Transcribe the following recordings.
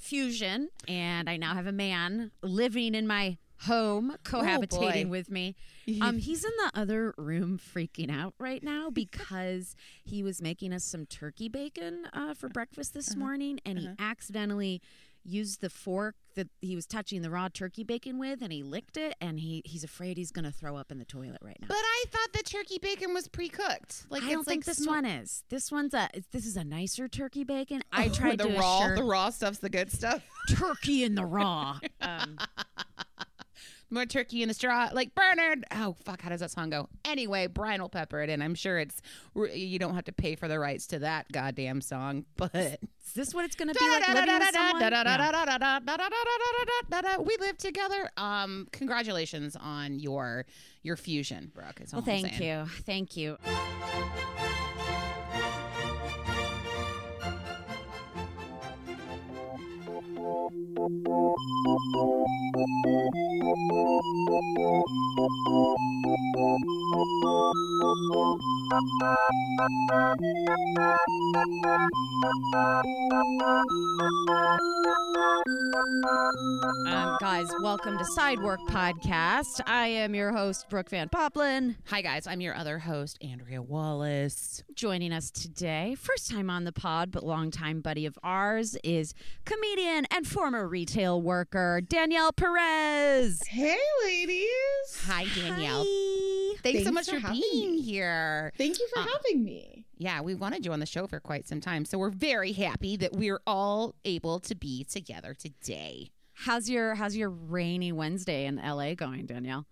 fusion, and I now have a man living in my home, cohabitating boy. with me. Um, he's in the other room freaking out right now because he was making us some turkey bacon uh, for breakfast this morning, and he accidentally used the fork that he was touching the raw turkey bacon with, and he licked it, and he he's afraid he's gonna throw up in the toilet right now. But I thought the turkey bacon was pre-cooked. Like I it's don't think like this one is. This one's a. This is a nicer turkey bacon. I Oh, tried the to raw. assure The raw stuff's the good stuff. turkey in the raw. Um, More turkey in the straw, like Bernard. Oh fuck, how does that song go? Anyway, Brian will pepper it in. I'm sure it's you don't have to pay for the rights to that goddamn song, but is this what it's gonna be like living with someone? We live together. Um, congratulations on your your fusion, Brooke. Well, I'm thank you, thank you. Um, guys, welcome to Sidework Podcast. I am your host, Brooke Van Poppelen. Hi guys, I'm your other host, Andrea Wallace. Joining us today, first time on the pod, but longtime buddy of ours, is comedian and former retail worker Danielle Perez. Hey, ladies. Hi Danielle. Hi. Thanks, so much for for, being me. here. Thank you for Uh, having me. Yeah, we wanted you on the show for quite some time, so we're very happy that we're all able to be together today. How's your How's your rainy Wednesday in LA going, Danielle?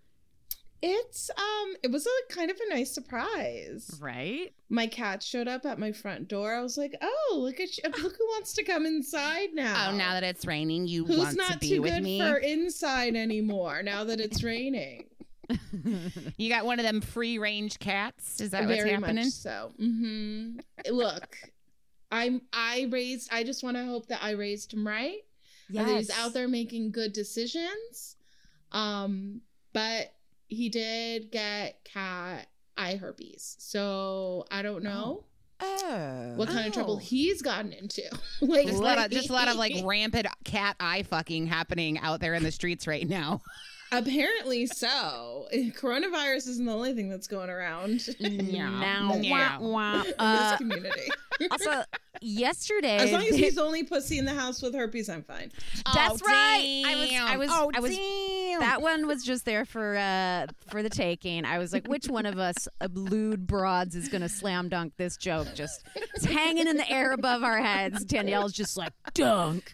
It's um it was a kind of a nice surprise. Right. My cat showed up at my front door. I was like, "Oh, look at you. Look who wants to come inside now." Oh, now that it's raining, you Who's want not to be too with good me. for inside anymore now that it's raining. You got one of them free range cats. Is that what's happening? so. Mhm. Look, I'm I raised I just want to hope that I raised him right. that he's out there making good decisions. Um, but he did get cat eye herpes, so I don't know Oh. what kind of trouble Oh. he's gotten into. like, Just a lot of just a lot of like rampant cat eye fucking happening out there in the streets right now. Apparently so. Coronavirus isn't the only thing that's going around in Now, Yeah. wah, wah. this Uh, community. also, yesterday, As long as he's the only pussy in the house with herpes, I'm fine. That's Oh, right. I was- I was- Oh, I was- damn. that one was just there for uh for the taking. I was like, which one of us lewd broads is gonna slam dunk this joke? Just it's hanging in the air above our heads. Danielle's just like dunk.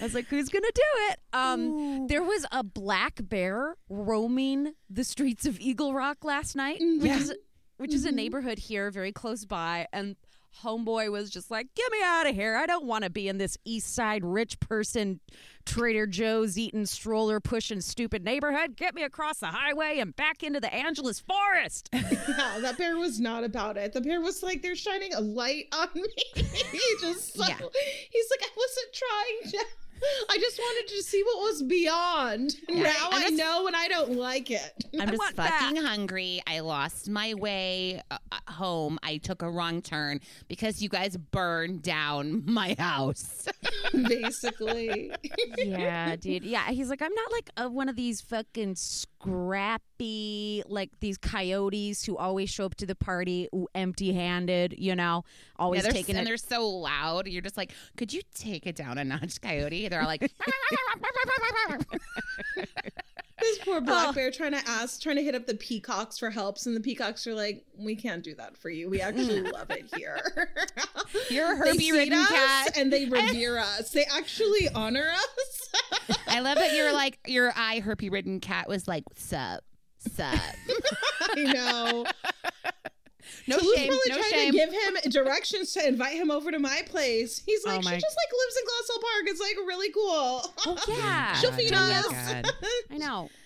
I was like, who's gonna do it? Um, there was a black bear roaming the streets of Eagle Rock last night, which Yeah. is which is a neighborhood here very close by, and homeboy was just like, "Get me out of here! I don't want to be in this East Side rich person, Trader Joe's eating stroller pushing stupid neighborhood. Get me across the highway and back into the Angeles forest." Yeah, that bear was not about it. The bear was like, they're shining a light on me. he just so, Yeah. he's like, I wasn't trying to. I just wanted to see what was beyond. Yeah. Now And I that's- know and I don't like it. I'm just want that. fucking hungry. I lost my way uh, uh, home. I took a wrong turn because you guys burned down my house. Basically. yeah, dude. Yeah, he's like, I'm not like a, one of these fucking scrappy, like these coyotes who always show up to the party empty handed, you know, always yeah, taking and it. they're so loud. You're just like, could you take it down a notch, coyote? They're all like, This poor black ah. bear trying to ask, trying to hit up the peacocks for helps, and the peacocks are like, "We can't do that for you. We actually mm. love it here. You're a They herpy feed ridden us cat. and they revere us. They actually honor us." I love that you're like your eye herpy ridden cat was like, sup, sup. I know. No Toulouse shame, probably no trying shame. to give him directions to invite him over to my place. He's like, Oh she just like lives in Glassell Park. It's like really cool. Oh, yeah. She'll feed Oh us. God. I know.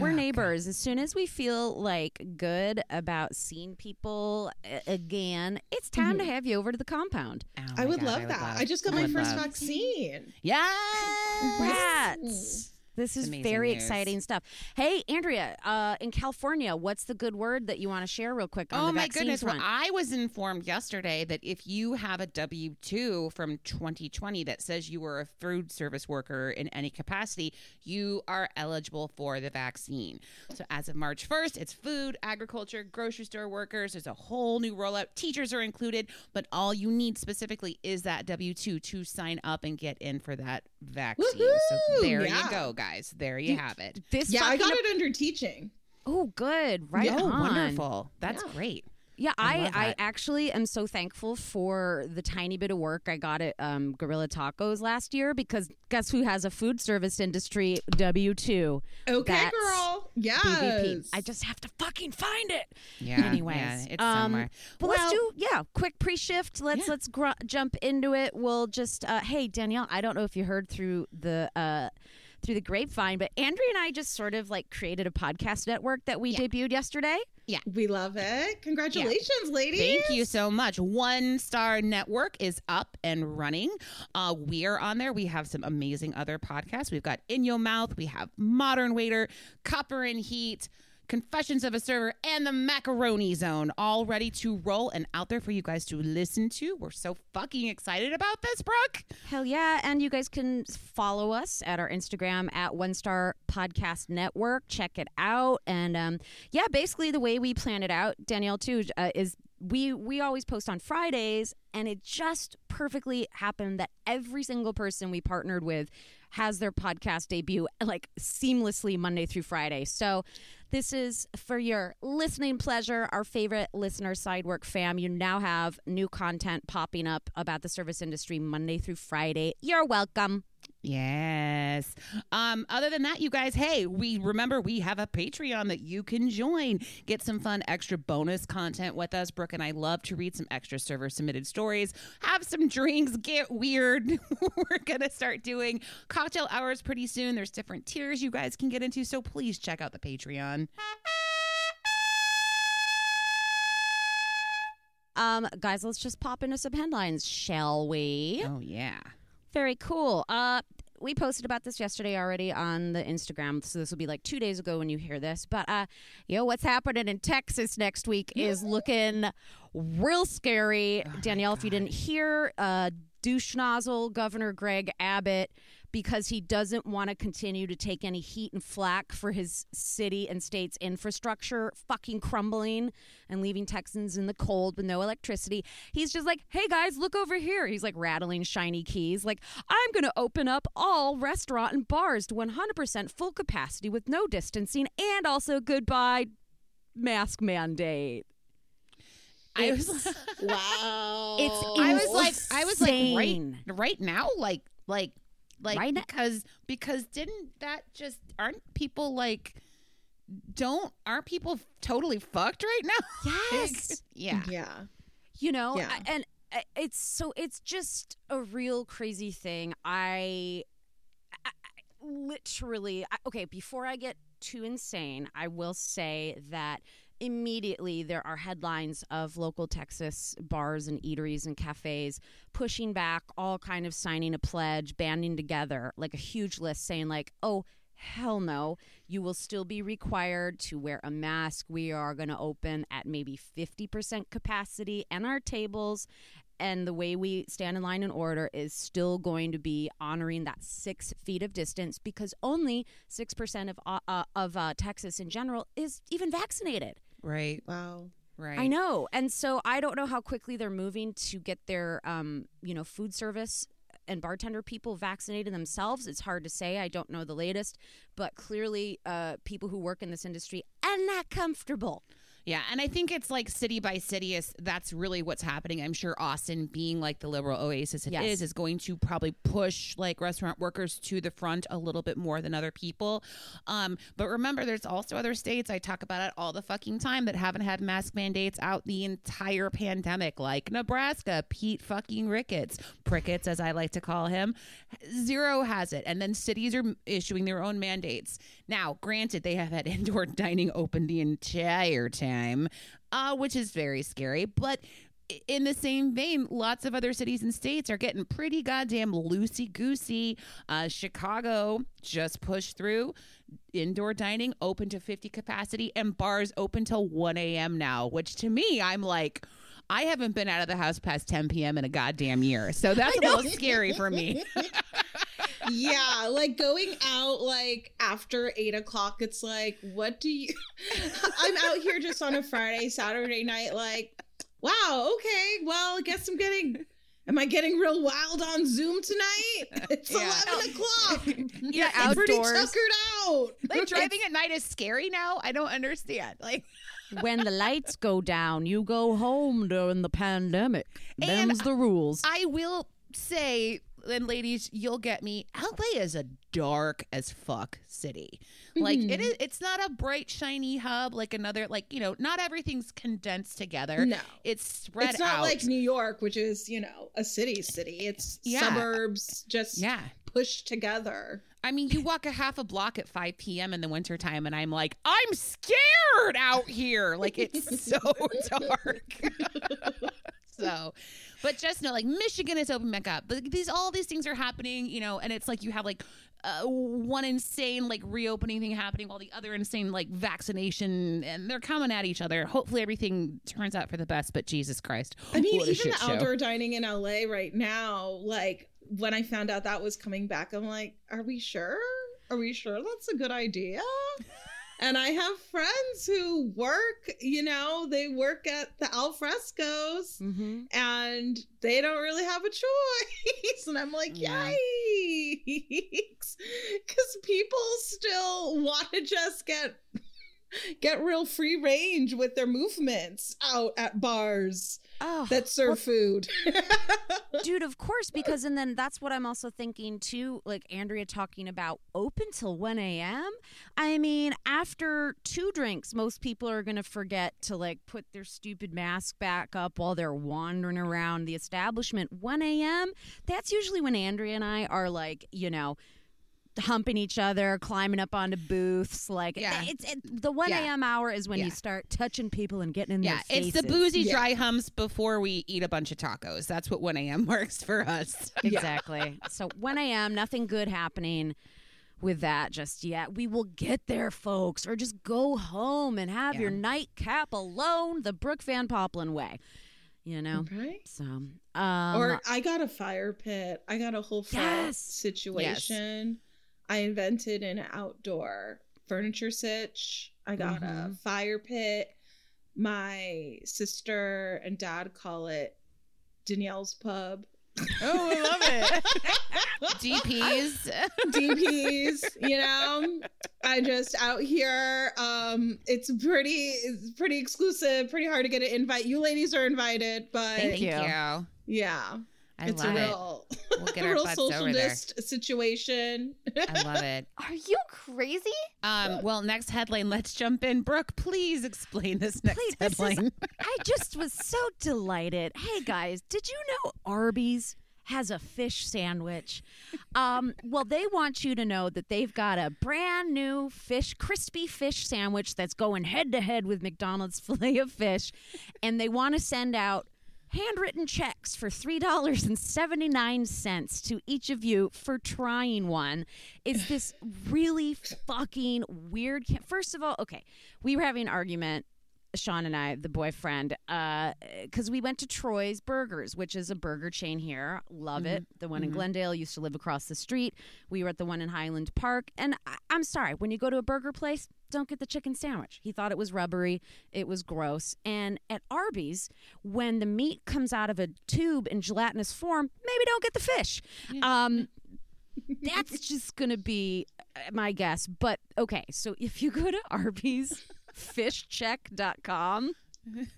We're neighbors. As soon as we feel like good about seeing people uh, again, it's time to have you over to the compound. Oh I would God, love would that. love- I just got I my first love. vaccine. Yes. Rats. This is very news. exciting stuff. Hey, Andrea, uh, in California, what's the good word that you want to share real quick on Oh my goodness! Well, I was informed yesterday that if you have a W two from 2020 that says you were a food service worker in any capacity, you are eligible for the vaccine. So as of March 1st, it's food, agriculture, grocery store workers. There's a whole new rollout. Teachers are included, but all you need specifically is that W two to sign up and get in for that vaccine. So there Yeah. you go, guys. There you have it. this Yeah, I got it under teaching. Oh, good. Right Yeah. Oh, on. wonderful! That's Yeah. great. Yeah, I I, I, actually am so thankful for the tiny bit of work I got at um, Guerrilla Tacos last year because guess who has a food service industry W two Okay, That's girl. Yes. BVP. I just have to fucking find it. Yeah. Anyways, yeah, it's um, somewhere. But Well- let's do yeah, quick pre-shift. Let's Yeah. let's gr- jump into it. We'll just uh, hey Danielle, I don't know if you heard through the uh, through the grapevine, but Andrea and I just sort of like created a podcast network that we debuted yesterday. Yeah. We love it. Congratulations, ladies. Thank you so much. One Star Network is up and running. Uh, we are on there. We have some amazing other podcasts. We've got In Your Mouth. We have Modern Waiter, Copper and Heat. Confessions of a Server and the Macaroni Zone all ready to roll and out there for you guys to listen to. We're so fucking excited about this, Brooke. Hell yeah. And you guys can follow us at our Instagram at One Star Podcast Network. Check it out. And um, yeah, basically the way we plan it out, Danielle, too, uh, is we we always post on Fridays, and it just perfectly happened that every single person we partnered with has their podcast debut like seamlessly Monday through Friday. So this is for your listening pleasure, our favorite listener sidework fam. You now have new content popping up about the service industry Monday through Friday. You're welcome. Yes. Um, other than that, you guys, hey, we remember we have a Patreon that you can join. Get some fun extra bonus content with us. Brooke and I love to read some extra server submitted stories, have some drinks, get weird. We're gonna start doing cocktail hours pretty soon. There's different tiers you guys can get into, so please check out the Patreon. Um, guys, let's just pop into some headlines, shall we? Oh yeah. Very cool. Uh, we posted about this yesterday already on the Instagram, so this will be like two days ago when you hear this. But uh, yo, what's happening in Texas next week is looking real scary. Danielle, if you didn't hear, uh, douche nozzle Governor Greg Abbott because he doesn't want to continue to take any heat and flack for his city and state's infrastructure fucking crumbling and leaving Texans in the cold with no electricity. He's just like, hey guys, look over here. He's like rattling shiny keys. Like, I'm going to open up all restaurant and bars to 100% full capacity with no distancing and also goodbye mask mandate. I was It's- Wow. It's I was like, I was like, right, insane. right now, like, like, like, Right now- because because didn't that just aren't people like, don't aren't people totally fucked right now? Yes. yeah, Yeah. you know Yeah. I- and uh, it's so it's just a real crazy thing i, I, I literally I, okay before i get too insane i will say that immediately there are headlines of local texas bars and eateries and cafes pushing back all kind of signing a pledge banding together like a huge list saying like oh Hell no. You will still be required to wear a mask. We are going to open at maybe 50% capacity and our tables and the way we stand in line and order is still going to be honoring that six feet of distance because only 6% of, uh, uh, of uh, Texas in general is even vaccinated. Right. Wow. Right. I know. And so I don't know how quickly they're moving to get their, um, you know, food service and bartender people vaccinated themselves. It's hard to say. I don't know the latest, but clearly, uh, people who work in this industry are not comfortable. Yeah, and I think it's like city by city is that's really what's happening. I'm sure Austin, being like the liberal oasis it Yes. is, is going to probably push like restaurant workers to the front a little bit more than other people. Um, but remember, there's also other states I talk about it all the fucking time that haven't had mask mandates out the entire pandemic, like Nebraska, Pete fucking Ricketts, Prickets as I like to call him, zero has it, and then cities are issuing their own mandates. Now, granted, they have had indoor dining open the entire time, uh, which is very scary. But in the same vein, lots of other cities and states are getting pretty goddamn loosey goosey. Uh, Chicago just pushed through indoor dining open to 50 capacity and bars open till 1 a.m. now, which to me, I'm like, I haven't been out of the house past 10 p.m. in a goddamn year. So that's a little scary for me. yeah, like going out like after eight o'clock, it's like, what do you? I'm out here just on a Friday, Saturday night, like, wow, okay, well, I guess I'm getting. Am I getting real wild on Zoom tonight? It's Yeah. eleven oh. o'clock. You're I'm pretty outdoors. tuckered out. Like driving at night is scary now. I don't understand. Like, when the lights go down, you go home during the pandemic. And Them's the rules. I will say, and ladies, you'll get me. LA is a dark as fuck city. Like it mm-hmm. is. It's not a bright, shiny hub like another. Like you know, not everything's condensed together. No. it's spread It's not out. like New York, which is you know a city city. It's Yeah. suburbs just yeah. pushed together. I mean, you walk a half a block at 5 p.m. in the wintertime, and I'm like, I'm scared out here. Like, it's so dark. so, but just know, like, Michigan is opening back up. But these, all these things are happening, you know, and it's like you have like uh, one insane, like, reopening thing happening while the other insane, like, vaccination, and they're coming at each other. Hopefully, everything turns out for the best, but Jesus Christ. I mean, even the show. outdoor dining in LA right now, like when I found out that was coming back, I'm like, are we sure? Are we sure that's a good idea? And I have friends who work, you know, they work at the alfrescos mm-hmm. and they don't really have a choice. and I'm like, Yeah. yikes. Because people still want to just get get real free range with their movements out at bars Oh, that serve food. dude of course because and then that's what i'm also thinking too like andrea talking about open till 1 a.m i mean after two drinks most people are gonna forget to like put their stupid mask back up while they're wandering around the establishment 1 a.m that's usually when andrea and i are like you know humping each other climbing up onto booths like Yeah. it's it, the 1 Yeah. a.m hour is when Yeah. you start touching people and getting in Yeah, their it's the boozy Yeah. dry hums before we eat a bunch of tacos. That's what 1 a.m. works for us. Exactly. so 1 a.m., nothing good happening with that just yet. We will get there, folks, or just go home and have your nightcap alone the Brooke Van Poppelen way. You know? right? So, um, or I got a fire pit. I got a whole fire Yes. situation. I invented an outdoor furniture sitch. I got a Mhm. fire pit. My sister and dad call it Danielle's Pub. Oh, I love it. DPs. DPs, you know. I just out here. Um, it's pretty, it's pretty exclusive, pretty hard to get an invite. You ladies are invited, but Thank Thank you. you. yeah, I it's a love it. real, We'll get a our real butts over there. socialist situation. I love it. Are you crazy? Um, well, next headline. Let's jump in. Brooke, please explain this next Please, this is- headline. I just was so delighted. Hey, guys, did you know Arby's? Has a fish sandwich. Um, well, they want you to know that they've got a brand new fish, crispy fish sandwich that's going head to head with McDonald's filet of fish. And they want to send out handwritten checks for $3.79 to each of you for trying one. Is this really fucking weird? First of all, okay, we were having an argument Sean and I, the boyfriend, because we went to Troy's Burgers, which is a burger chain here. Love it. The one in Glendale used to live across the street. We were at the one in Highland Park. And I- I'm sorry, when you go to a burger place, don't get the chicken sandwich. He thought it was rubbery, it was gross. And at Arby's, when the meat comes out of a tube in gelatinous form, maybe don't get the fish. Um, that's just going to be uh, my guess. But okay, so if you go to Arby's, fishcheck.com.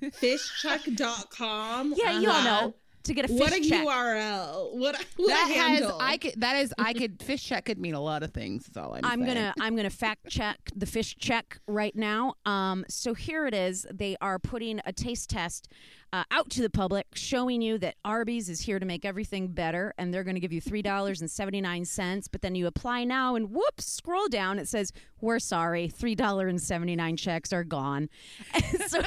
Fishcheck.com. Yeah, you all know uh-huh. To get a fish What a check. URL. What, what that a has. I could that is I could fish check could mean a lot of things. That's all I'm, I'm saying. gonna I'm gonna fact check the fish check right now. Um, so here it is. They are putting a taste test uh, out to the public, showing you that Arby's is here to make everything better, and they're going to give you three dollars and seventy nine cents. But then you apply now, and whoops, scroll down. It says we're sorry, three dollar and seventy nine checks are gone. And so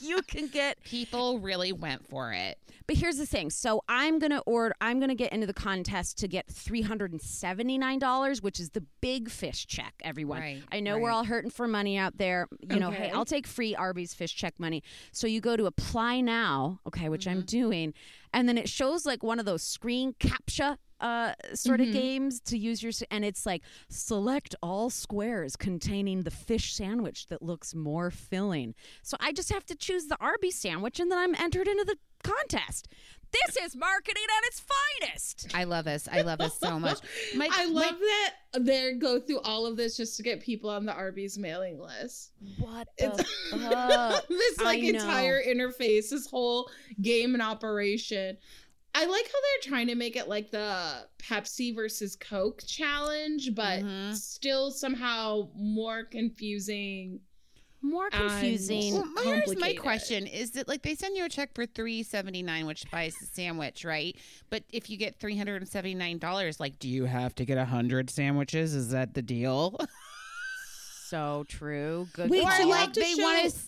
you can get People really went for it. But here's the thing. So I'm gonna order. I'm gonna get into the contest to get three hundred and seventy nine dollars, which is the big fish check. Everyone, Right, I know we're all hurting for money out there. You know, hey, I'll take free Arby's fish check money. So you go to apply now, okay, which I'm mm-hmm. doing, and then it shows like one of those screen captcha. Uh, sort of games to use your, and it's like select all squares containing the fish sandwich that looks more filling. So I just have to choose the Arby's sandwich, and then I'm entered into the contest. This is marketing at its finest. I love this. I love this so much. My, I my- love that they go through all of this just to get people on the Arby's mailing list. What It's fuck? this like entire interface, this whole game and operation. I like how they're trying to make it like the Pepsi versus Coke challenge, but Mhm. still somehow more confusing. more confusing? Well, here's my question: Is that like they send you a check for three seventy nine, which buys the sandwich, right? But if you get three hundred and seventy nine dollars, like, do you have to get a hundred sandwiches? Is that the deal? so true. Good. Wait, so or you like to they show- want to?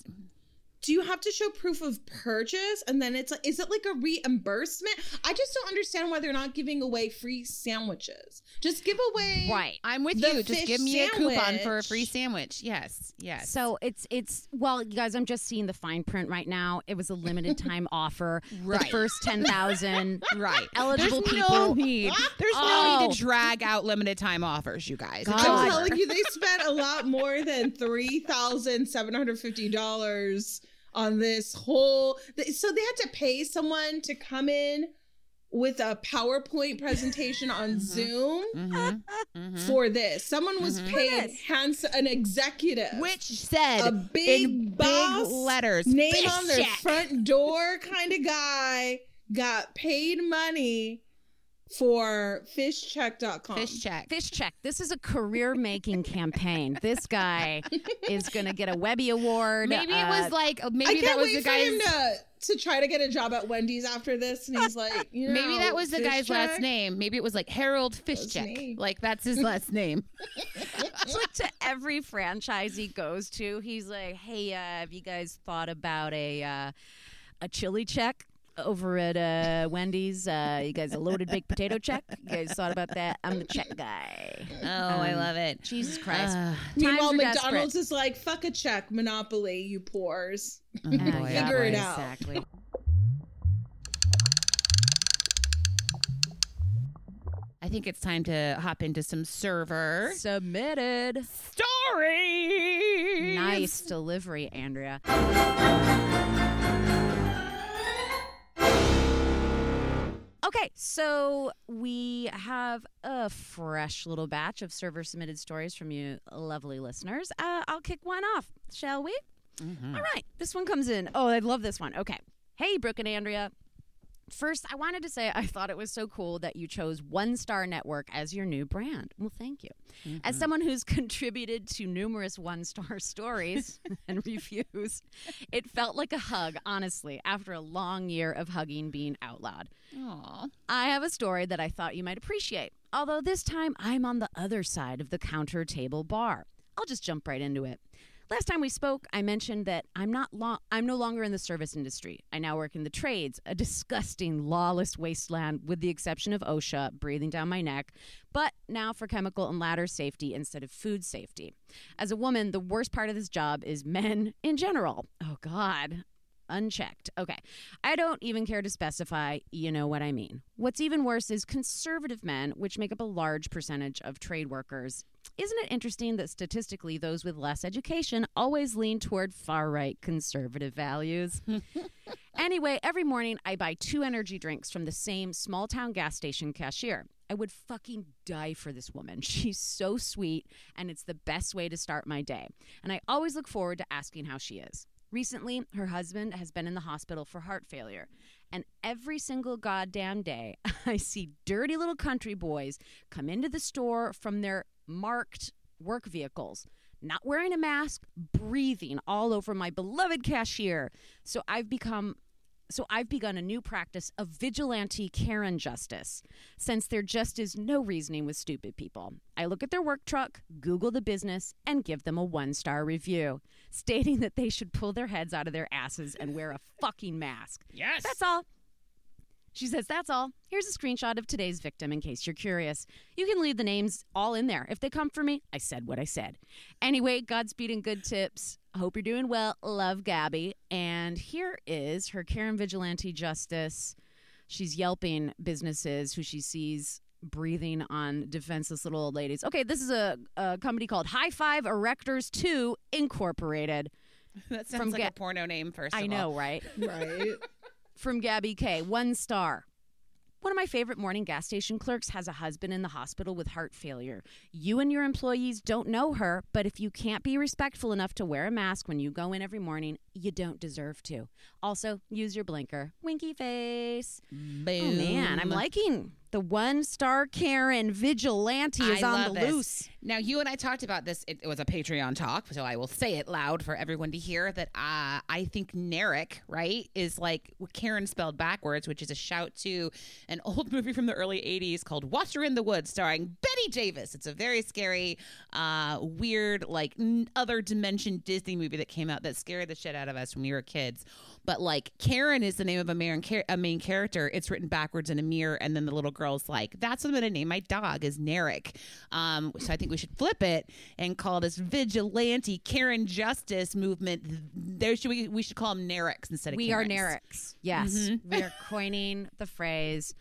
do you have to show proof of purchase? And then it's like is it like a reimbursement? I just don't understand why they're not giving away free sandwiches. Just give away right. I'm with you. Just give me sandwich. a coupon for a free sandwich. yes. Yes. So it's it's well you guys i'm just seeing the fine print right now. It was a limited time offer. Right. the first 10000 right. Eligible there's people no need. There's oh. no need to oh. drag out limited time offers you guys. God. i'm telling you they spent a lot more than $3750 on this whole. So they had to pay someone to come in with a PowerPoint presentation on Zoom Mhm, mhm. for this. Someone was Mhm. paid hands an executive, which said a big in boss big letters, name fish on their check. front door kind of guy got paid money for fishcheck.com. Fish check. Fish check. This is a career making campaign. This guy is going to get a Webby Award. Maybe it uh, was like I maybe can't that was wait the for him guy's. to, to try to get a job at Wendy's after this, and he's like, you know, Maybe that was the fish guy's last name. Maybe it was like Harold Fishcheck. Like that's his last name. It's like to every franchise he goes to, he's like, "Hey, uh, have you guys thought about a uh, a chili check over at uh, Wendy's? Uh, you guys a loaded baked potato check? You guys thought about that? I'm the check guy. Oh, I Um, love it. Jesus Christ! Uh, Meanwhile, Times are McDonald's is like, fuck a check, Monopoly, you poors. oh, Uh, boy, yeah, Figure it out. Exactly. I think it's time to hop into some server Submitted. stories. Nice delivery, Andrea. Okay, so we have a fresh little batch of server submitted stories from you, lovely listeners. Uh, I'll kick one off, shall we? Mhm. All right, this one comes in. Oh, I love this one. Okay. Hey, Brooke and Andrea. First, I wanted to say I thought it was so cool that you chose One Star Network as your new brand. Well, thank you. As mm-hmm. someone who's contributed to numerous one star stories and reviews, it felt like a hug, honestly, after a long year of hugging being out loud. Aw. I have a story that I thought you might appreciate, although this time I'm on the other side of the counter table bar. I'll just jump right into it. Last time we spoke, I mentioned that I'm not long I'm no longer in the service industry. I now work in the trades, a disgusting lawless wasteland with the exception of OSHA breathing down my neck, but now for chemical and ladder safety instead of food safety. As a woman, the worst part of this job is men in general. Oh god, unchecked. Okay. I don't even care to specify, you know what I mean. What's even worse is conservative men, which make up a large percentage of trade workers. Isn't it interesting that statistically those with less education always lean toward far right conservative values? anyway, every morning I buy two energy drinks from the same small town gas station cashier. I would fucking die for this woman. She's so sweet, and it's the best way to start my day. And I always look forward to asking how she is. Recently, her husband has been in the hospital for heart failure. And every single goddamn day, I see dirty little country boys come into the store from their marked work vehicles, not wearing a mask, breathing all over my beloved cashier. So I've become so I've begun a new practice of vigilante Karen justice, since there just is no reasoning with stupid people. I look at their work truck, Google the business, and give them a one star review, stating that they should pull their heads out of their asses and wear a fucking mask. Yes. That's all. She says, That's all. Here's a screenshot of today's victim in case you're curious. You can leave the names all in there. If they come for me, I said what I said. Anyway, Godspeed and good tips. Hope you're doing well. Love Gabby. And here is her Karen Vigilante Justice. She's yelping businesses who she sees breathing on defenseless little old ladies. Okay, this is a, a company called High Five Erectors 2 Incorporated. That sounds From like Ga- a porno name. First, I know, all. right? Right. From Gabby K. One star. One of my favorite morning gas station clerks has a husband in the hospital with heart failure. You and your employees don't know her, but if you can't be respectful enough to wear a mask when you go in every morning, you don't deserve to. Also, use your blinker. Winky face. Boom. Oh man, I'm liking the one star Karen vigilante is I on the this. loose. Now, you and I talked about this. It, it was a Patreon talk, so I will say it loud for everyone to hear that uh, I think Narek, right, is like Karen spelled backwards, which is a shout to an old movie from the early 80s called Watcher in the Woods, starring Bette Davis. It's a very scary, uh, weird, like n- other dimension Disney movie that came out that scared the shit out of us when we were kids. But like Karen is the name of a main, char- a main character. It's written backwards in a mirror, and then the little girl's like, "That's what I'm gonna name my dog is Narek." Um, so I think we should flip it and call this vigilante Karen justice movement. There should we we should call them Nareks instead of We are Karens. Nareks. Yes. We are coining the phrase.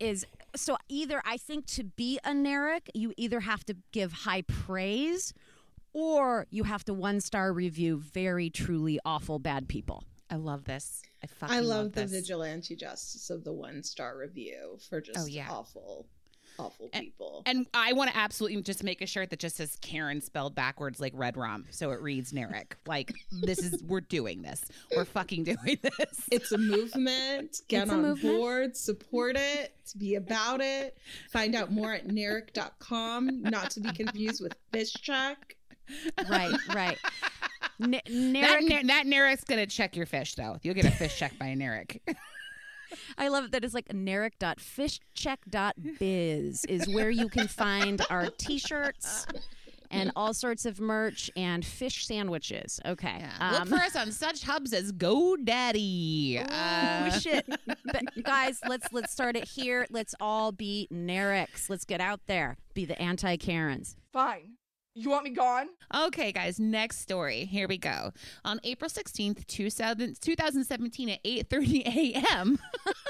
Is so either I think to be a Narek, you either have to give high praise or you have to one star review very truly awful bad people. I love this. I fucking I love, the this. vigilante justice of the one star review for oh, just Oh, yeah. awful, awful And- people. And I want to absolutely just make a shirt that just says Karen spelled backwards like red Rom, so it reads Narek. like this is we're doing this. We're fucking doing this. it's a movement. Get It's on movement. board, support it, be about it. Find out more at narek.com, not to be confused with fish check. Right, right. N- that, Narek, na- that Narek's gonna check your fish though. You'll get a fish check by a Narek. I love it that it's like narek.fishcheck.biz is where you can find our t-shirts and all sorts of merch and fish sandwiches. Okay. Yeah. Look Um, for us on such hubs as GoDaddy. Oh Uh, shit! But guys, let's let's start it here. Let's all be Nareks. Let's get out there. Be the anti Karens. Fine. You want me gone? Okay, guys, next story. Here we go. On April 16th, 2000, 2017 at 8:30 a.m.,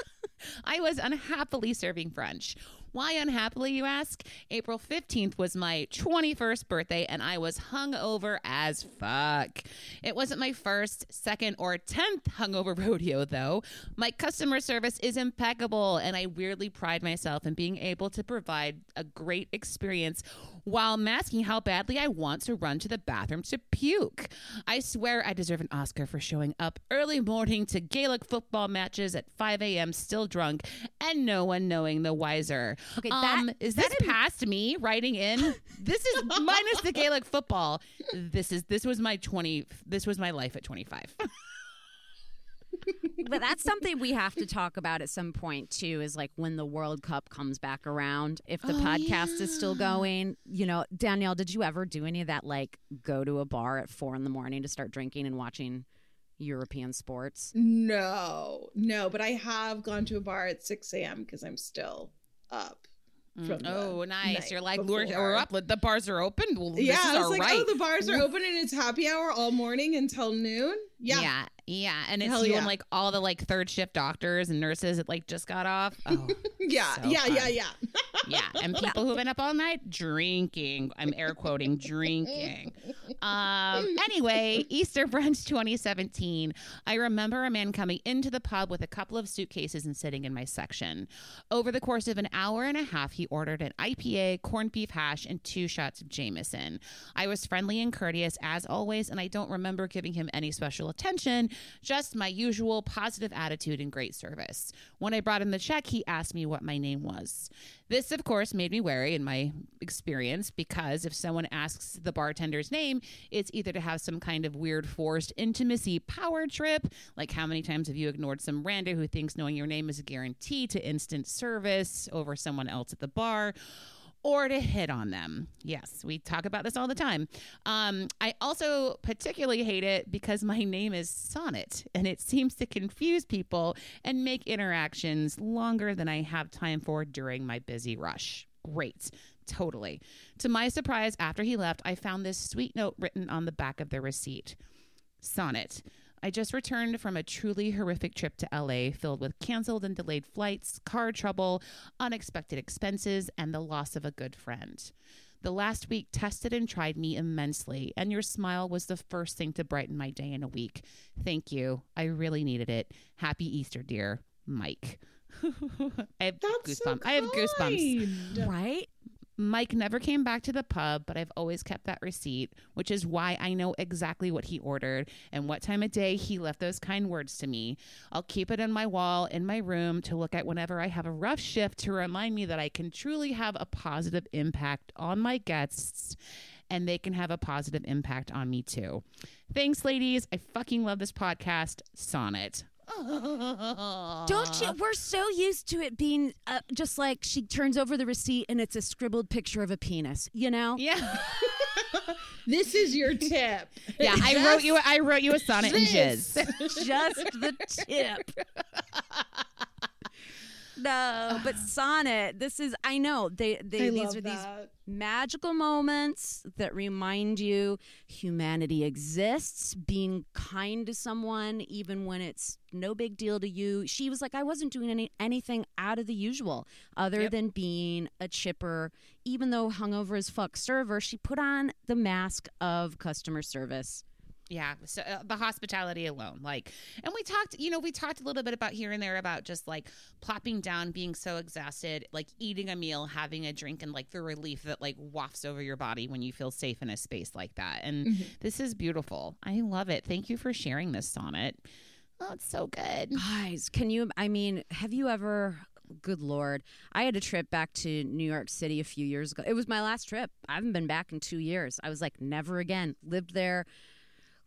I was unhappily serving brunch. Why unhappily, you ask? April 15th was my 21st birthday and I was hungover as fuck. It wasn't my first, second, or 10th hungover rodeo, though. My customer service is impeccable and I weirdly pride myself in being able to provide a great experience while masking how badly I want to run to the bathroom to puke. I swear I deserve an Oscar for showing up early morning to Gaelic football matches at 5 a.m. still drunk and no one knowing the wiser. Okay, um, that- is this past me writing in? This is minus the Gaelic football. This is this was my 20 this was my life at 25. but that's something we have to talk about at some point too. Is like when the World Cup comes back around. If the Oh, podcast is still going, you know, Danielle, did you ever do any of that? Like go to a bar at four in the morning to start drinking and watching European sports. No, no, but I have gone to a bar at 6 a.m. because I'm still up. Mm. From Oh, nice. You're like, we're, before. we're up. The bars are open. Well, this yeah, is I was all like, oh, right. oh, the bars are open and it's happy hour all morning until noon. Yeah. yeah, yeah. And it's Hell you yeah. and like all the like third shift doctors and nurses that like just got off. Oh, Yeah, So yeah, yeah, fun. yeah. yeah. And people who've been up all night drinking. I'm air quoting drinking. Um, anyway, Easter brunch 2017. I remember a man coming into the pub with a couple of suitcases and sitting in my section. Over the course of an hour and a half, he ordered an IPA, corned beef hash, and two shots of Jameson. I was friendly and courteous as always, and I don't remember giving him any special attention, just my usual positive attitude and great service. When I brought him the check, he asked me what my name was. This, of course, made me wary in my experience because if someone asks the bartender's name, it's either to have some kind of weird forced intimacy power trip, like how many times have you ignored some rando who thinks knowing your name is a guarantee to instant service over someone else at the bar, or to hit on them. Yes, we talk about this all the time. Um, I also particularly hate it because my name is Sonnet and it seems to confuse people and make interactions longer than I have time for during my busy rush. Great. Totally. To my surprise, after he left, I found this sweet note written on the back of the receipt. Sonnet. I just returned from a truly horrific trip to LA filled with canceled and delayed flights, car trouble, unexpected expenses, and the loss of a good friend. The last week tested and tried me immensely, and your smile was the first thing to brighten my day in a week. Thank you. I really needed it. Happy Easter, dear. Mike. I have That's so goosebumps. I have goosebumps. Right? Mike never came back to the pub, but I've always kept that receipt, which is why I know exactly what he ordered and what time of day he left those kind words to me. I'll keep it on my wall in my room to look at whenever I have a rough shift to remind me that I can truly have a positive impact on my guests and they can have a positive impact on me too. Thanks, ladies. I fucking love this podcast. Sonnet. Don't you? We're so used to it being uh, just like she turns over the receipt and it's a scribbled picture of a penis. You know? Yeah. This is your tip. Yeah, I wrote you I wrote you a sonnet and jizz. just the tip. no, but sonnet. This is. I know they. they I these are these magical moments that remind you humanity exists. Being kind to someone, even when it's no big deal to you. She was like, I wasn't doing any anything out of the usual, other Yep. than being a chipper. Even though hungover as fuck server, she put on the mask of customer service. Yeah, so uh, the hospitality alone, like, and we talked, you know, we talked a little bit about here and there about just like plopping down, being so exhausted, like eating a meal, having a drink, and like the relief that like wafts over your body when you feel safe in a space like that. And Mm-hmm. this is beautiful. I love it. Thank you for sharing this sonnet. Oh, it's so good. Guys, can you? I mean, have you ever? Good Lord. I had a trip back to New York City a few years ago. It was my last trip. I haven't been back in two years. I was like, never again. Lived there,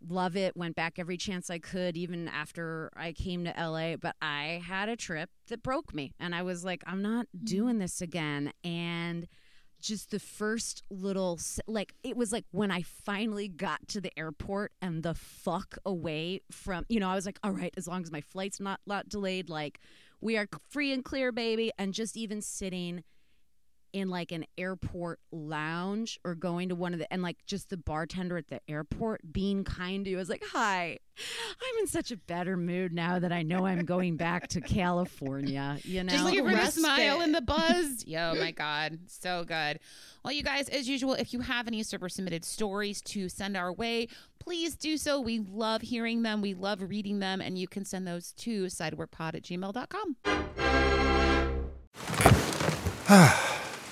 love it. Went back every chance I could, even after I came to LA. But I had a trip that broke me. And I was like, I'm not mm-hmm. doing this again. And just the first little like it was like when I finally got to the airport and the fuck away from you know I was like all right as long as my flight's not not delayed like we are free and clear baby and just even sitting in like an airport lounge or going to one of the and like just the bartender at the airport being kind to you I was like hi I'm in such a better mood now that I know I'm going back to California you know Just like give her the respite. smile and the buzz. Yo, oh my God. So good. Well, you guys, as usual, if you have any super submitted stories to send our way, please do so. We love hearing them. We love reading them. And you can send those to sideworkpod at gmail.com.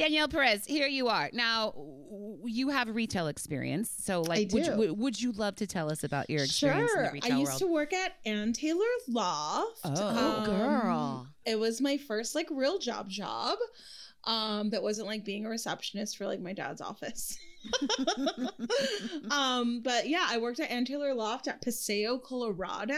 Danielle Perez, here you are. Now, you have retail experience. So, like, would, you, would you love to tell us about your experience Sure. I used world? to work at Ann Taylor Loft. Oh. Oh, girl. It was my first like real job job. Um, that wasn't like being a receptionist for like my dad's office. um, but yeah, I worked at Ann Taylor Loft at Paseo, Colorado.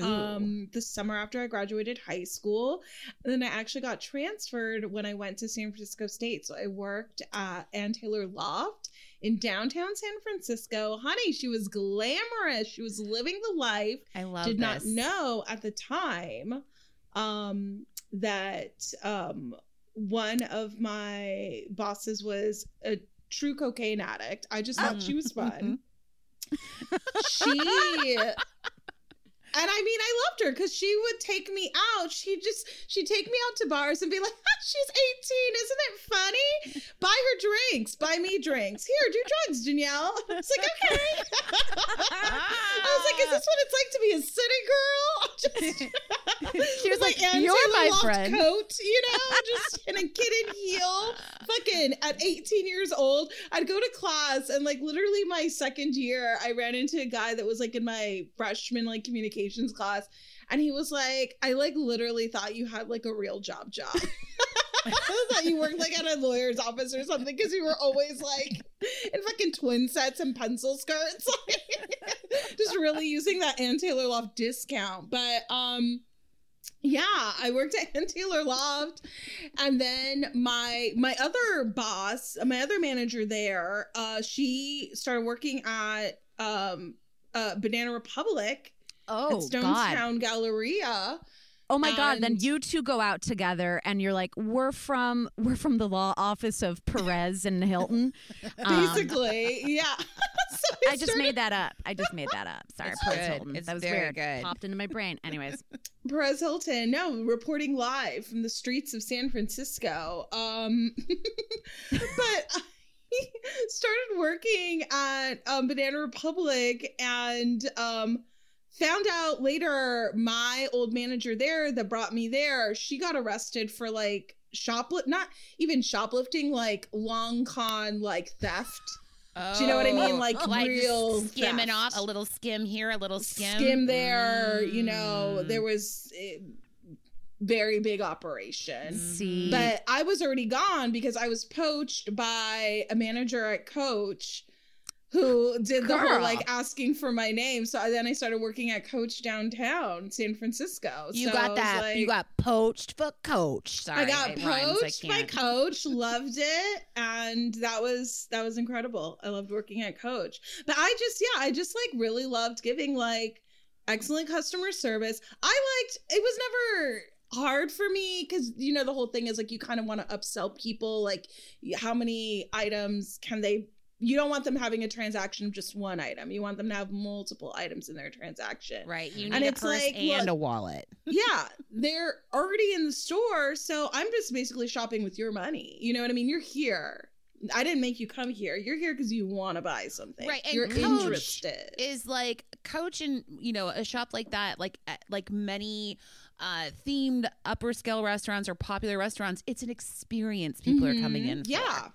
Um, the summer after I graduated high school. And then I actually got transferred when I went to San Francisco State. So I worked at Ann Taylor Loft in downtown San Francisco. Honey, she was glamorous. She was living the life I love did not know at the time um, that um, one of my bosses was a true cocaine addict. I just thought she was mm-hmm. fun. she and I mean, I loved her because she would take me out. She just she'd take me out to bars and be like, "She's 18, isn't it funny? Buy her drinks, buy me drinks. Here, do drugs, Danielle." I was like, "Okay." I was like, "Is this what it's like to be a city girl?" Just, She was with like, "You're my Loft friend." Coat, you know, just in a kitten heel. Fucking at 18 years old, I'd go to class and like literally my second year, I ran into a guy that was like in my freshman like communications class, and he was like, "I like literally thought you had like a real job job." I thought you worked like at a lawyer's office or something because you were always like in fucking twin sets and pencil skirts, just really using that Ann Taylor Loft discount. But um, yeah, I worked at Ann Taylor Loft, and then my my other boss, my other manager there, uh, she started working at um, uh, Banana Republic Oh, at God. Stonestown Galleria. Oh my god! Then you two go out together, and you're like, "We're from we're from the law office of Perez and Hilton." Um, Basically, yeah. So I just started- made that up. I just made that up. Sorry, It's Perez good. Hilton. It's that was very weird. good. Popped into my brain. Anyways, Perez Hilton, no, reporting live from the streets of San Francisco. Um, but I started working at um, Banana Republic and um, found out later my old manager there that brought me there, she got arrested for like shoplift, not even shoplifting, like long con, like theft. Do you know what I mean? Like, like real skimming theft. off a little skim here, a little skim. skim there. You know, Mm. there was a very big operation. see, But I was already gone because I was poached by a manager at Coach who did the whole like asking for my name. So I, then I started working at Coach downtown San Francisco. You So got that. you got poached for coach. Sorry, I got it rhymes, I poached by. Coach, loved it, and that was that was incredible. I loved working at Coach, but I just yeah, I just like really loved giving like excellent customer service. I liked it was never hard for me because you know the whole thing is like you kind of want to upsell people like how many items can they you don't want them having a transaction of just one item you want them to have multiple items in their transaction Right, you need And a it's purse like, and look- a wallet. yeah, they're already in the store, so I'm just basically shopping with your money. You know what I mean? You're here. I didn't make you come here. You're here because you want to buy something. Right, and You're Coach interested. Is like coach and you know a shop like that, like uh, like many uh themed upper scale restaurants or popular restaurants. It's an experience people are coming Mhm. in. for. Yeah.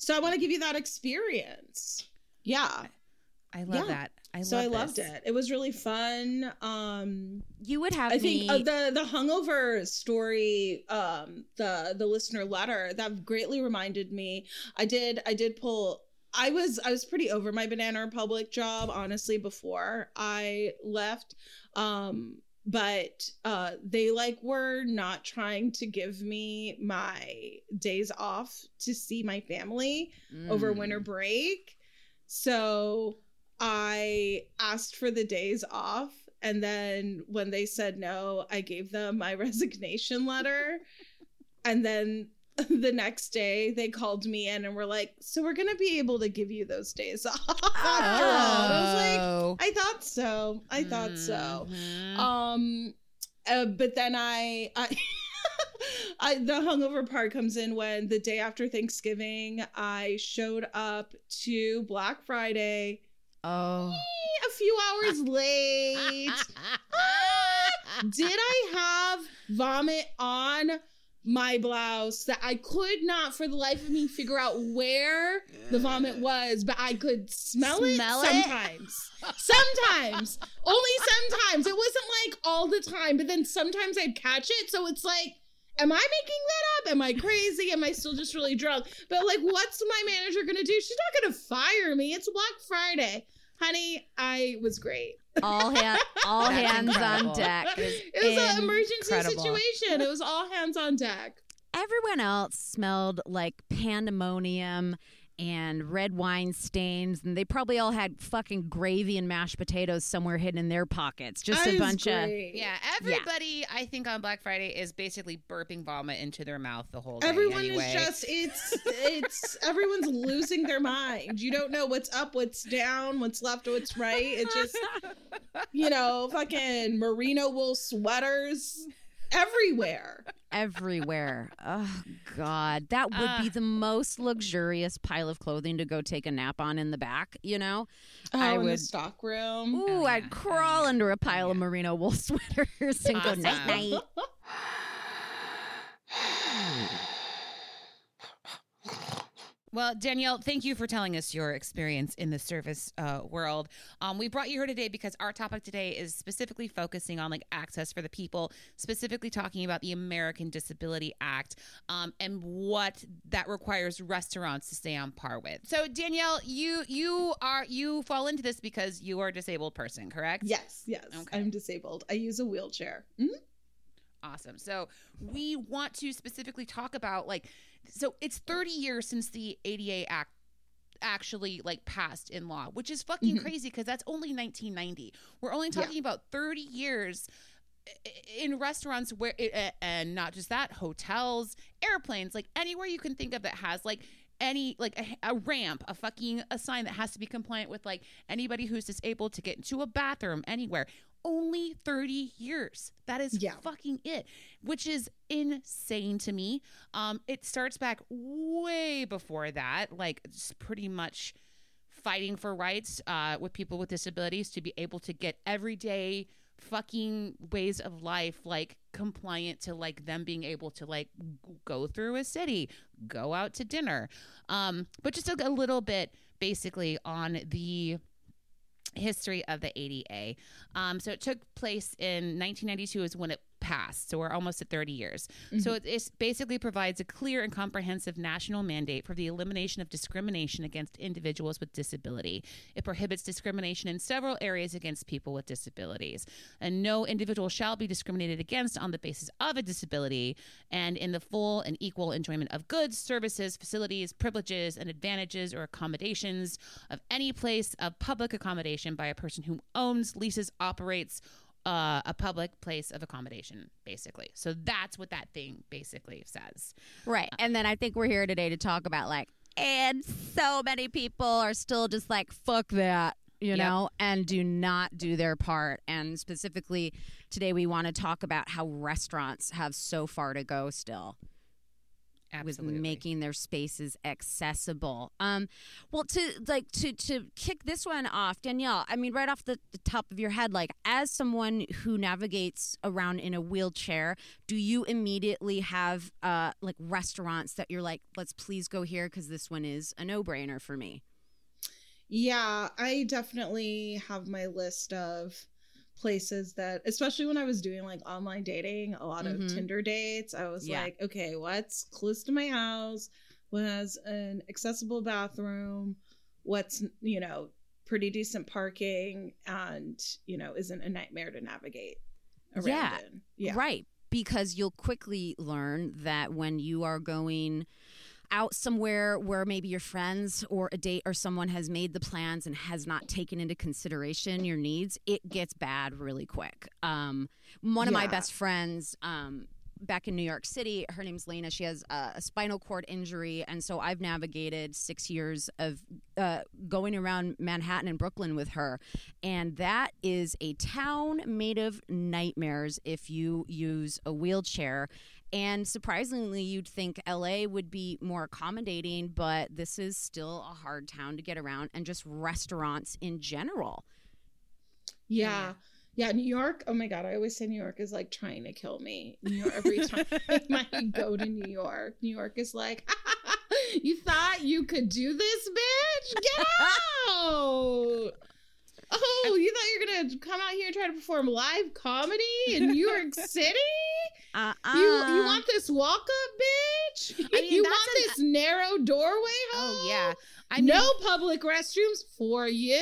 So I want to give you that experience. Yeah. I love Yeah. that. I love that. so I loved it. It was really fun. Um you would have I think uh, the the hungover story, um, the the listener letter that greatly reminded me. I did I did pull. I was I was pretty over my Banana Republic job honestly before I left, um, but uh, they like were not trying to give me my days off to see my family over Mm. winter break. So I asked for the days off. And then when they said no, I gave them my resignation letter. and then the next day they called me in and were like, So we're to be able to give you those days off. And I was Oh. like, I thought so. I thought so. Mhm. Um, uh, but then I, I, I, the hungover part comes in when the day after Thanksgiving, I showed up to Black Friday oh, a few hours late. Did I have vomit on my blouse that I could not for the life of me figure out where the vomit was, but I could smell, Smell it it? sometimes. sometimes. Only sometimes. It wasn't like all the time, but then sometimes I'd catch it. So it's like, am I making that up? Am I crazy? Am I still just really drunk? But like, what's my manager gonna do? She's not gonna fire me. It's Black Friday. Honey, I was great. all hand, all hands incredible. on deck. It was an emergency Incredible. situation. It was all hands on deck. Everyone else smelled like pandemonium and red wine stains, and they probably all had fucking gravy and mashed potatoes somewhere hidden in their pockets. Just I a was bunch of. Yeah, everybody I think on Black Friday is basically burping vomit into their mouth the whole day. Everyone anyway. is just it's it's everyone's losing their mind. You don't know what's up, what's down, what's left, what's right. It's just you know, fucking merino wool sweaters everywhere. everywhere. Oh God, that would be Ah. the most luxurious pile of clothing to go take a nap on in the back. You know, Oh, I in the would. stock room. Ooh, Oh, yeah. I'd crawl Oh, yeah. under a pile Oh, of merino wool sweaters and go Awesome. night night. Well, Danielle, thank you for telling us your experience in the service uh, world. Um, we brought you here today because our topic today is specifically focusing on like access for the people, specifically talking about the American Disability Act um, and what that requires restaurants to stay on par with. So, Danielle, you you are you fall into this because you are a disabled person, correct? Yes, yes. Okay. I'm disabled. I use a wheelchair. Mhm. Awesome. So we want to specifically talk about like so it's 30 years since the ADA Act actually like passed in law, which is fucking Mhm. crazy because that's only 1990. We're only Yeah. talking about 30 years in restaurants where it, and not just that, hotels, airplanes, like anywhere you can think of that has like any like a, a ramp, a fucking a sign that has to be compliant with like anybody who's disabled to get into a bathroom anywhere. Only 30 years. That is Yeah. fucking it, which is insane to me. Um, it starts back way before that, like it's pretty much fighting for rights uh, with people with disabilities to be able to get everyday fucking ways of life like compliant to like them being able to like go through a city go out to dinner um but just a, a little bit basically on the history of the ADA. Um, so it took place in 1992 is when it passed. So we're almost at 30 years. So mm-hmm. it it's basically provides a clear and comprehensive national mandate for the elimination of discrimination against individuals with disability. It prohibits discrimination in several areas against people with disabilities. And no individual shall be discriminated against on the basis of a disability and in the full and equal enjoyment of goods, services, facilities, privileges, and advantages or accommodations of any place of public accommodation by a person who owns, leases, operates uh, a public place of accommodation, basically. So that's what that thing basically says. Right. And then I think we're here today to talk about like, and so many people are still just like, fuck that, you Yep. know, and do not do their part. And specifically today, we want to talk about how restaurants have so far to go still Absolutely. with making their spaces accessible. Um, well, to like to to kick this one off, Danielle. I mean, right off the, the top of your head, like as someone who navigates around in a wheelchair, do you immediately have uh like restaurants that you're like, let's please go here because this one is a no brainer for me. Yeah, I definitely have my list of places that especially when I was doing like online dating, a lot Mhm. of Tinder dates, I was Yeah. like, okay, what's close to my house? What has an accessible bathroom? What's, you know, pretty decent parking and, you know, isn't a nightmare to navigate around Yeah. in. Yeah. Right. Because you'll quickly learn that when you are going out somewhere where maybe your friends or a date or someone has made the plans and has not taken into consideration your needs, it gets bad really quick. Um, one of my best friends, um, back in New York City, her name's Lena. She has a, a spinal cord injury, and so I've navigated six years of uh, going around Manhattan and Brooklyn with her, and that is a town made of nightmares if you use a wheelchair. And surprisingly, you'd think LA would be more accommodating, but this is still a hard town to get around, and just restaurants in general. Yeah. Yeah, New York. Oh my god, I always say New York is like trying to kill me. New York, every time I go to New York, New York is like, you thought you could do this, bitch? Get out! Oh, you thought you were gonna come out here and try to perform live comedy in New York City? Uh-uh. You you want this walk up, bitch? I mean, you want an- this narrow doorway? Oh yeah. I mean, no public restrooms for you.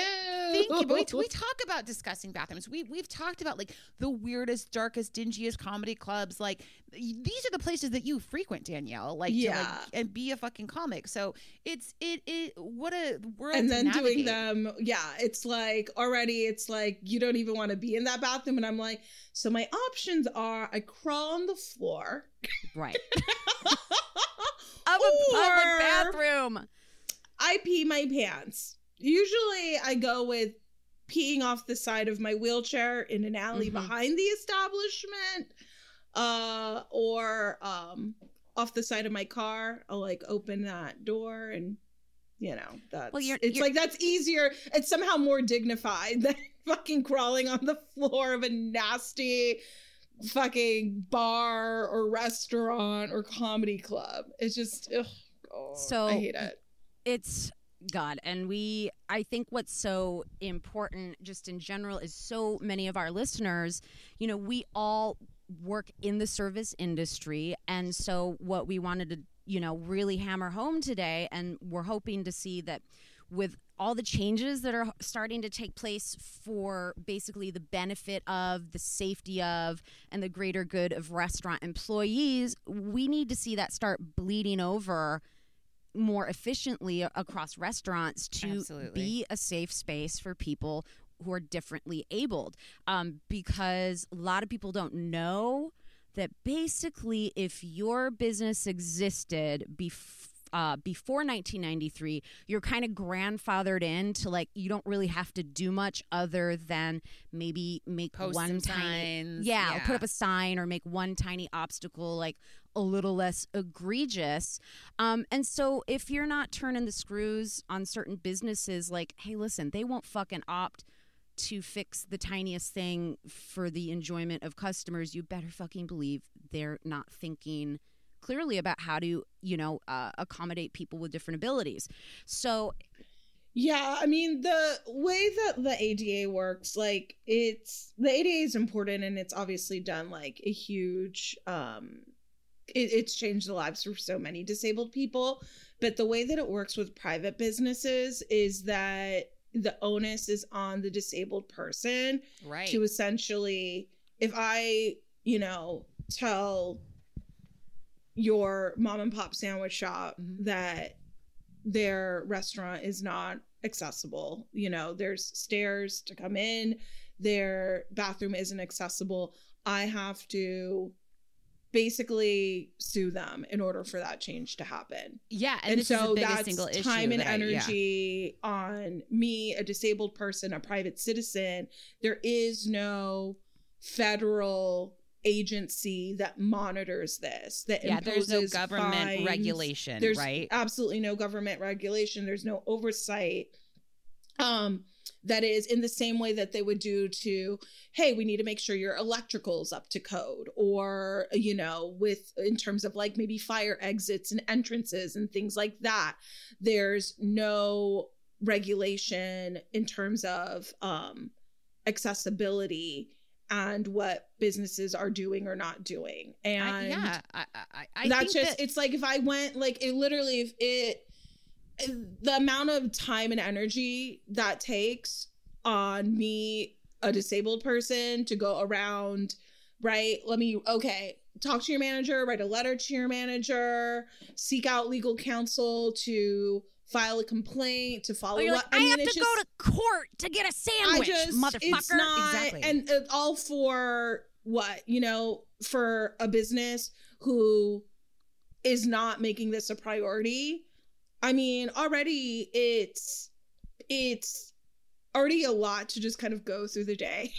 Thank you. But we, we talk about discussing bathrooms. We we've talked about like the weirdest, darkest, dingiest comedy clubs. Like these are the places that you frequent, Danielle. Like to, Yeah. like, and be a fucking comic. So it's it it what a world. and to then doing them yeah it's like already it's like you don't even want to be in that bathroom and i'm like so my options are i crawl on the floor Right. Of a public bathroom. I pee my pants. Usually i go with peeing off the side of my wheelchair in an alley Mhm. behind the establishment uh or um off the side of my car. I'll like open that door and you know that's you're- it's you're- like that's easier. It's somehow more dignified than fucking crawling on the floor of a nasty fucking bar or restaurant or comedy club. It's just ugh, God, So- i hate it it's God. And we, I think what's so important just in general is so many of our listeners, you know, we all work in the service industry. And so what we wanted to, you know, really hammer home today, and we're hoping to see that with all the changes that are starting to take place for basically the benefit of the safety of and the greater good of restaurant employees we need to see that start bleeding over more efficiently across restaurants to Absolutely. be a safe space for people who are differently abled um, because a lot of people don't know that basically if your business existed bef- uh, before 1993 you're kind of grandfathered in to like you don't really have to do much other than maybe make Post one tiny signs, yeah, or put up a sign or make one tiny obstacle like a little less egregious. Um, and so if you're not turning the screws on certain businesses like hey listen they won't fucking opt to fix the tiniest thing for the enjoyment of customers you better fucking believe they're not thinking clearly about how to you know uh, accommodate people with different abilities so Yeah, I mean the way that the ADA works, like it's the ADA is important and it's obviously done like a huge um it, it's changed the lives for so many disabled people. But the way that it works with private businesses is that the onus is on the disabled person right. to essentially if i you know tell your mom and pop sandwich shop Mhm. that their restaurant is not accessible. You know there's stairs to come in. Their bathroom isn't accessible. I have to basically sue them in order for that change to happen. Yeah, and, and, so that's single issue time and that I- yeah. energy on me a disabled person a private citizen. There is no federal agency that monitors this that Yeah, there's no government fines. regulation, there's right? absolutely no government regulation there's no oversight um that is in the same way that they would do to hey we need to make sure your electrical's up to code or you know with in terms of like maybe fire exits and entrances and things like that there's no regulation in terms of um accessibility and what businesses are doing or not doing. And I, yeah, I, I, I that's think just that- it's like if i went like it literally if it the amount of time and energy that takes on me a disabled person to go around right? Let me okay talk to your manager write a letter to your manager seek out legal counsel to file a complaint to follow Oh, up like, I, mean, have to just- go to court to get a sandwich, motherfucker. It's not, exactly. And uh, all for what you know, for a business who is not making this a priority. I mean, already it's it's already a lot to just kind of go through the day.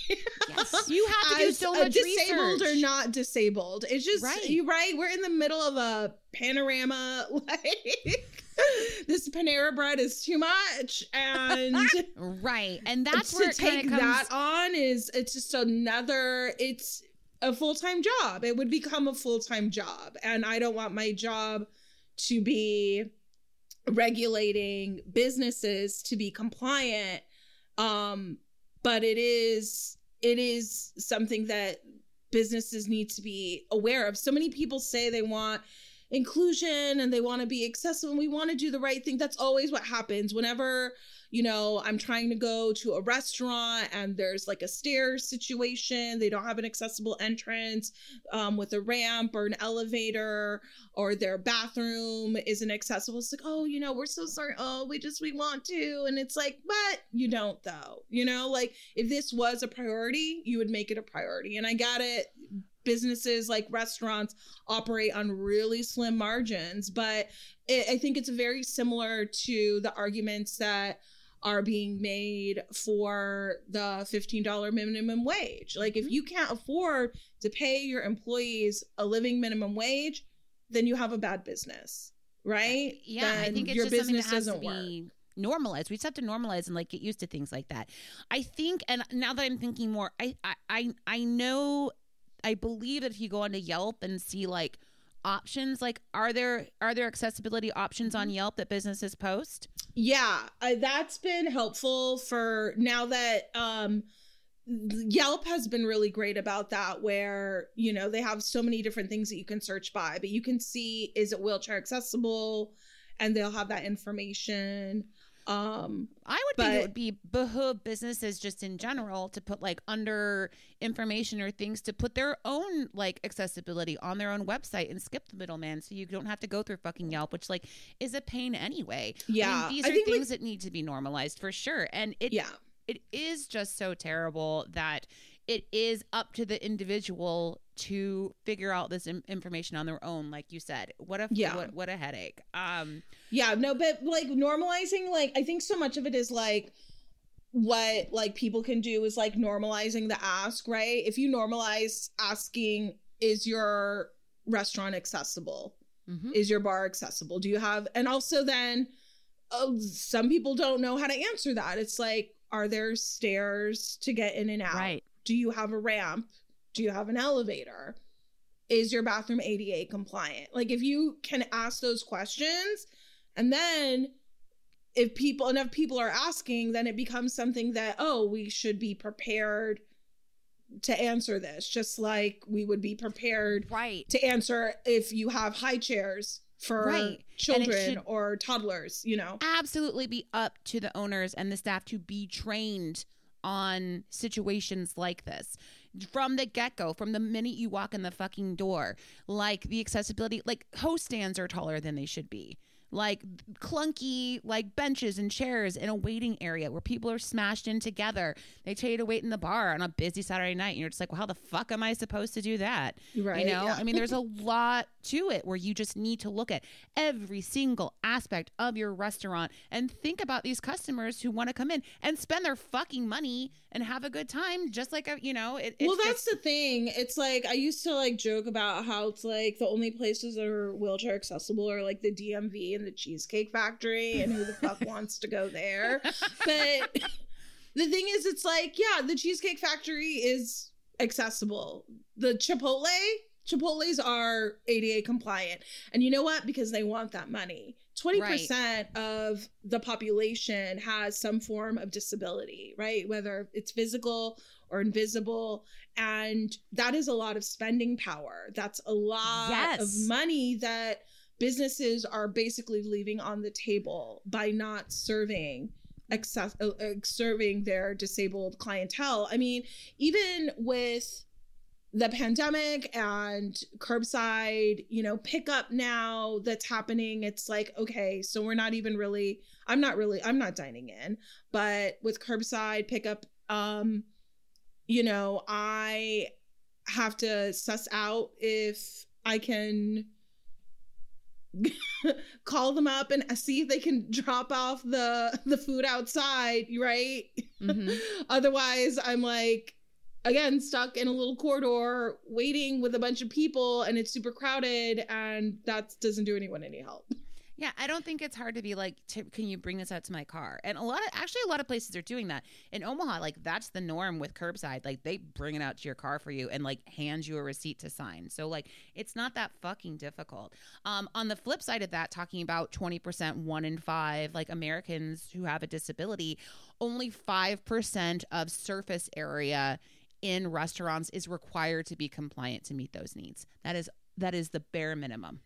yes. you have to do so much disabled research. or not disabled. It's just Right. you right. We're in the middle of a panorama like this Panera bread is too much, and right, and that's to where it take comes- that on is it's just another. It's a full time job. It would become a full time job, and I don't want my job to be regulating businesses to be compliant. Um, but it is it is something that businesses need to be aware of. So many people say they want inclusion and they want to be accessible and we want to do the right thing. That's always what happens whenever, you know, I'm trying to go to a restaurant and there's like a stairs situation, they don't have an accessible entrance um, with a ramp or an elevator or their bathroom isn't accessible. It's like, oh, you know, we're so sorry. Oh, we just, we want to. And it's like, but you don't though, you know, like if this was a priority, you would make it a priority. And I got it businesses like restaurants operate on really slim margins but it, i think it's very similar to the arguments that are being made for the $15 minimum wage like if mm-hmm. you can't afford to pay your employees a living minimum wage then you have a bad business right Yeah, I think it's your business doesn't work be normalized. We just have to normalize and like get used to things like that. I think, and now that I'm thinking more, I I I, I know, I believe that if you go onto Yelp and see like options, like are there are there accessibility options Mm-hmm. on Yelp that businesses post? Yeah, I, that's been helpful for now that um Yelp has been really great about that where, you know, they have so many different things that you can search by, but you can see is it wheelchair accessible and they'll have that information. Um I would think it would be behoove businesses just in general to put like under information or things to put their own like accessibility on their own website and skip the middleman so you don't have to go through fucking Yelp, which like is a pain anyway. I mean, Yeah, these I are think, like- things that need to be normalized for sure. And it yeah. it is just so terrible that it is up to the individual to figure out this in- information on their own like you said what a Yeah. what, what a headache um Yeah, no, but like normalizing, like I think so much of it is like what like people can do is like normalizing the ask, right? If you normalize asking, is your restaurant accessible? mhm. Is your bar accessible? Do you have, and also then uh, some people don't know how to answer that. It's like, are there stairs to get in and out? Right. Do you have a ramp? Do you have an elevator? Is your bathroom ADA compliant? Like, if you can ask those questions, and then if people enough people are asking, then it becomes something that, oh, we should be prepared to answer this, just like we would be prepared right to answer if you have high chairs for Right. Children or toddlers, you know. absolutely be up to the owners and the staff to be trained on situations like this from the get-go from the minute you walk in the fucking door like the accessibility like host stands are taller than they should be. Like clunky like benches and chairs in a waiting area where people are smashed in together. They tell you to wait in the bar on a busy saturday night and you're just like well how the fuck am i supposed to do that? Right, you know? Yeah. i mean there's a lot to it where you just need to look at every single aspect of your restaurant and think about these customers who want to come in and spend their fucking money and have a good time just like a you know it, it's well, that's just- the thing. It's like I used to like joke about how it's like the only places that are wheelchair accessible are like the DMV and the Cheesecake Factory, and who the fuck wants to go there? But the thing is, it's like, yeah, the Cheesecake Factory is accessible. The Chipotle, Chipotle's are ADA compliant. And you know what? Because they want that money. 20% of the population has some form of disability, right? Whether it's physical or invisible. And that is a lot of spending power. That's a lot Yes. of money that businesses are basically leaving on the table by not serving access uh, uh, serving their disabled clientele. I mean, even with the pandemic and curbside, you know, pickup now that's happening, it's like, okay, so we're not even really, I'm not really, I'm not dining in, but with curbside pickup, um, you know, I have to suss out if I can call them up and see if they can drop off the the food outside, right? Mhm. Otherwise, I'm like again stuck in a little corridor waiting with a bunch of people and it's super crowded and that doesn't do anyone any help. Yeah, I don't think it's hard to be like, "T- can you bring this out to my car? And a lot of actually a lot of places are doing that. In Omaha, like that's the norm with curbside. Like they bring it out to your car for you and like hand you a receipt to sign. So like it's not that fucking difficult. Um, on the flip side of that, talking about twenty percent, one in five, like Americans who have a disability, only five percent of surface area in restaurants is required to be compliant to meet those needs. That is that is the bare minimum.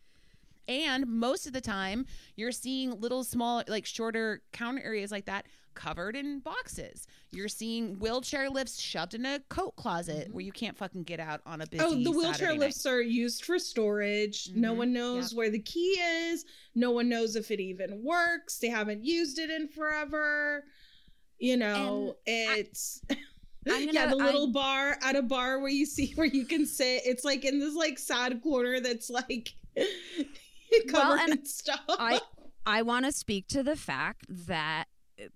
And most of the time, you're seeing little small, like shorter counter areas like that covered in boxes. You're seeing wheelchair lifts shoved in a coat closet where you can't fucking get out on a busy. Oh, the wheelchair Saturday lifts are used for storage. No Mhm. one knows Yep. where the key is. No one knows if it even works. They haven't used it in forever. You know, it's I'm yeah, gonna- the little I'm- bar at a bar where you see where you can sit. It's like in this like sad corner that's like covered and in stuff. I I want to speak to the fact that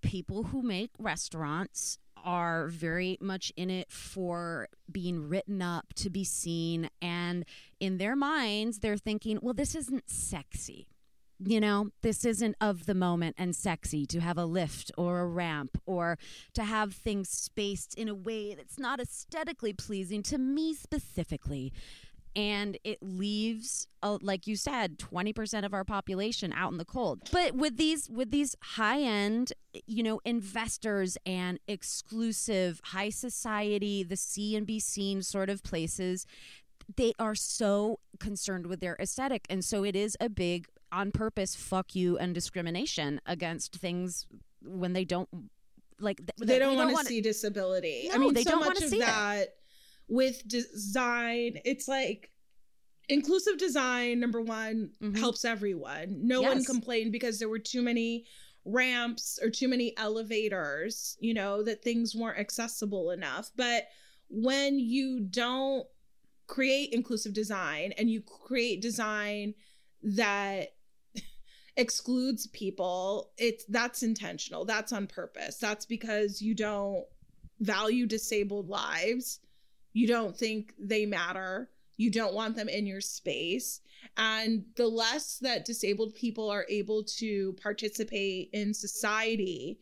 people who make restaurants are very much in it for being written up to be seen and in their minds they're thinking well this isn't sexy you know this isn't of the moment and sexy to have a lift or a ramp or to have things spaced in a way that's not aesthetically pleasing to me specifically. And it leaves uh, like you said 20% of our population out in the cold. But with these with these high end you know investors and exclusive high society the see and be seen sort of places they are so concerned with their aesthetic. And so it is a big on purpose fuck you and discrimination against things when they don't like th- they don't want to see disability. I mean, they so don't much of see it. that with design, it's like inclusive design. Number one Mhm. helps everyone. No one complained because there were too many ramps or too many elevators. You know that things weren't accessible enough. But when you don't create inclusive design and you create design that excludes people it's that's intentional that's on purpose that's because you don't value disabled lives you don't think they matter you don't want them in your space and the less that disabled people are able to participate in society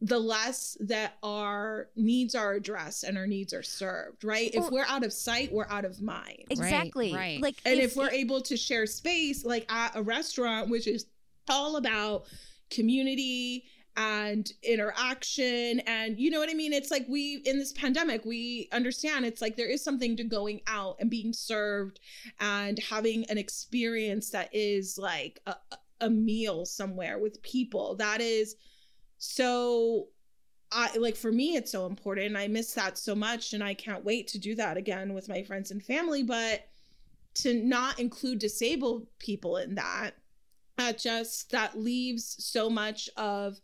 the less that our needs are addressed and our needs are served right? If we're out of sight we're out of mind. Exactly. right. like and if, we're able to share space like at a restaurant which is all about community and interaction and you know what i mean? It's like we in this pandemic we understand it's like there is something to going out and being served and having an experience that is like a, a meal somewhere with people. That is so I like for me it's so important. I miss that so much and I can't wait to do that again with my friends and family, but to not include disabled people in that that just that leaves so much of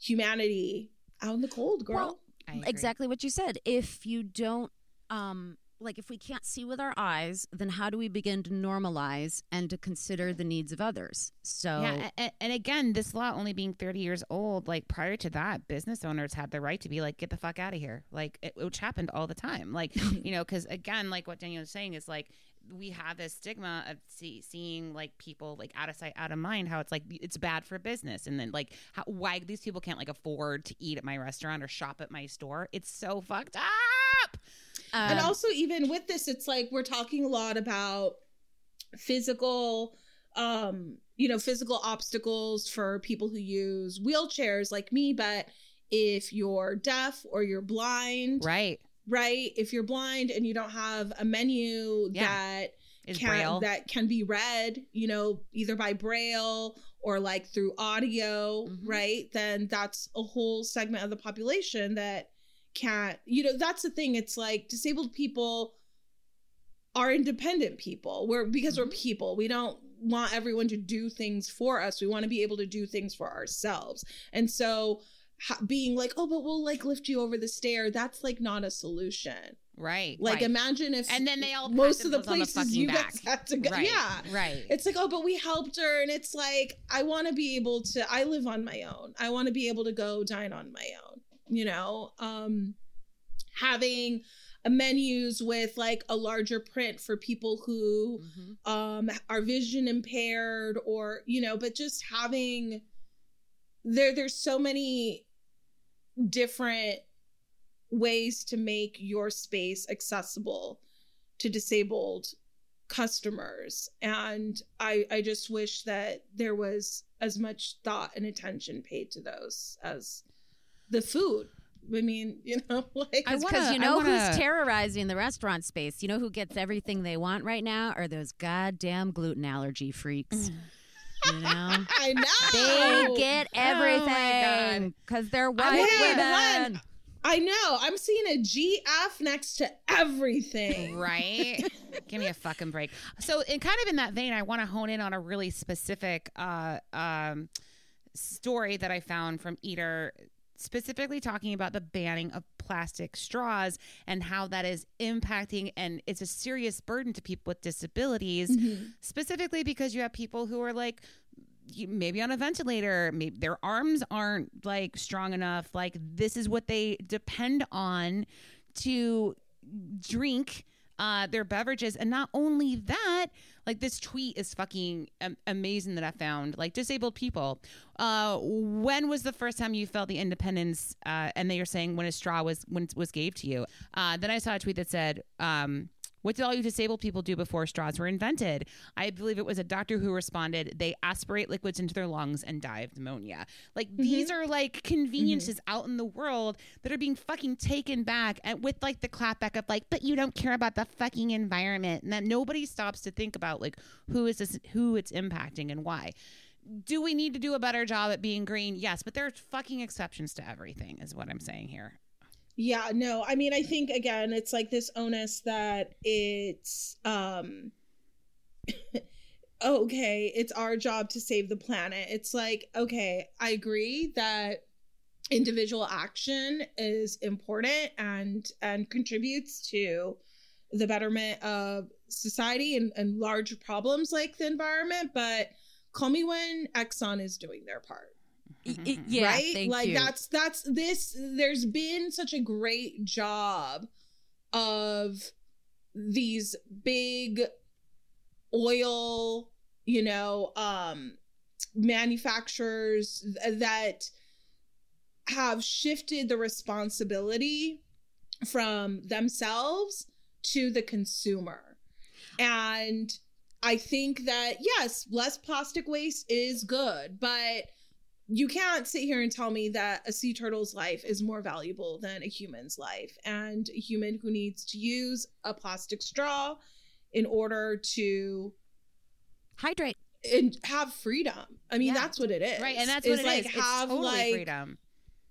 humanity out in the cold, girl. Well, exactly what you said if you don't um like if we can't see with our eyes then how do we begin to normalize and to consider the needs of others so Yeah, and, and again, this law only being 30 years old, like prior to that, business owners had the right to be like, get the fuck out of here. Like, it, which happened all the time. Like, you know, because again, like what Daniel was saying is like, we have this stigma of see, seeing like people like out of sight, out of mind, how it's like, it's bad for business. And then like, how, why these people can't like afford to eat at my restaurant or shop at my store. It's so fucked up. And um, also even with this it's like we're talking a lot about physical um you know physical obstacles for people who use wheelchairs like me but if you're deaf or you're blind Right. right if you're blind and you don't have a menu Yeah. that Is can Braille. that can be read you know either by braille or like through audio Mhm. right then that's a whole segment of the population that can't you know that's the thing it's like disabled people are independent people we're because we're mm-hmm. people we don't want everyone to do things for us we want to be able to do things for ourselves and so being like oh but we'll like lift you over the stair that's like not a solution right. like right. imagine if and then they all most of the places fucking you back. guys had to go Right. yeah Right. it's like oh but we helped her and it's like i want to be able to i live on my own i want to be able to go dine on my own you know um having menus with like a larger print for people who Mhm. um are vision impaired or you know but just having there there's so many different ways to make your space accessible to disabled customers and i i just wish that there was as much thought and attention paid to those as the food i mean you know like I Because you know wanna- who's terrorizing the restaurant space? You know who gets everything they want right now? Are those goddamn gluten allergy freaks. You know? i know They get Oh everything because they're white women. I know. I'm seeing a GF next to everything. right? Give me a fucking break. So, in kind of in that vein, I want to hone in on a really specific uh, um, story that I found from Eater, specifically talking about the banning of plastic straws and how that is impacting and it's a serious burden to people with disabilities, mm-hmm. specifically because you have people who are like maybe on a ventilator maybe their arms aren't like strong enough like this is what they depend on to drink uh, their beverages. And not only that like this tweet is fucking am- amazing that i found like disabled people. Uh, when was the first time you felt the independence uh, and they are saying when a straw was when was gave to you? Uh, then i saw a tweet that said um, what did all you disabled people do before straws were invented? I believe it was a doctor who responded, they aspirate liquids into their lungs and die of pneumonia. Like mm-hmm. these are like mm-hmm. conveniences out in the world that are being fucking taken back and with like the clapback of like, but you don't care about the fucking environment. And that nobody stops to think about like who is this who it's impacting and why. Do we need to do a better job at being green? Yes, but there's fucking exceptions to everything, is what I'm saying here. Yeah, no. I mean, I think again, it's like this onus that it's um okay, it's our job to save the planet. It's like, okay, I agree that individual action is important and and contributes to the betterment of society and, and large problems like the environment, but call me when Exxon is doing their part Y- y- yeah, right? thank like you. that's that's this there's been such a great job of these big oil you know um manufacturers that have shifted the responsibility from themselves to the consumer. And i think that yes less plastic waste is good but you can't sit here and tell me that a sea turtle's life is more valuable than a human's life and a human who needs to use a plastic straw in order to Hydrate. and have freedom i mean Yeah. that's what it is Right, and that's what it like is. have it's totally like freedom.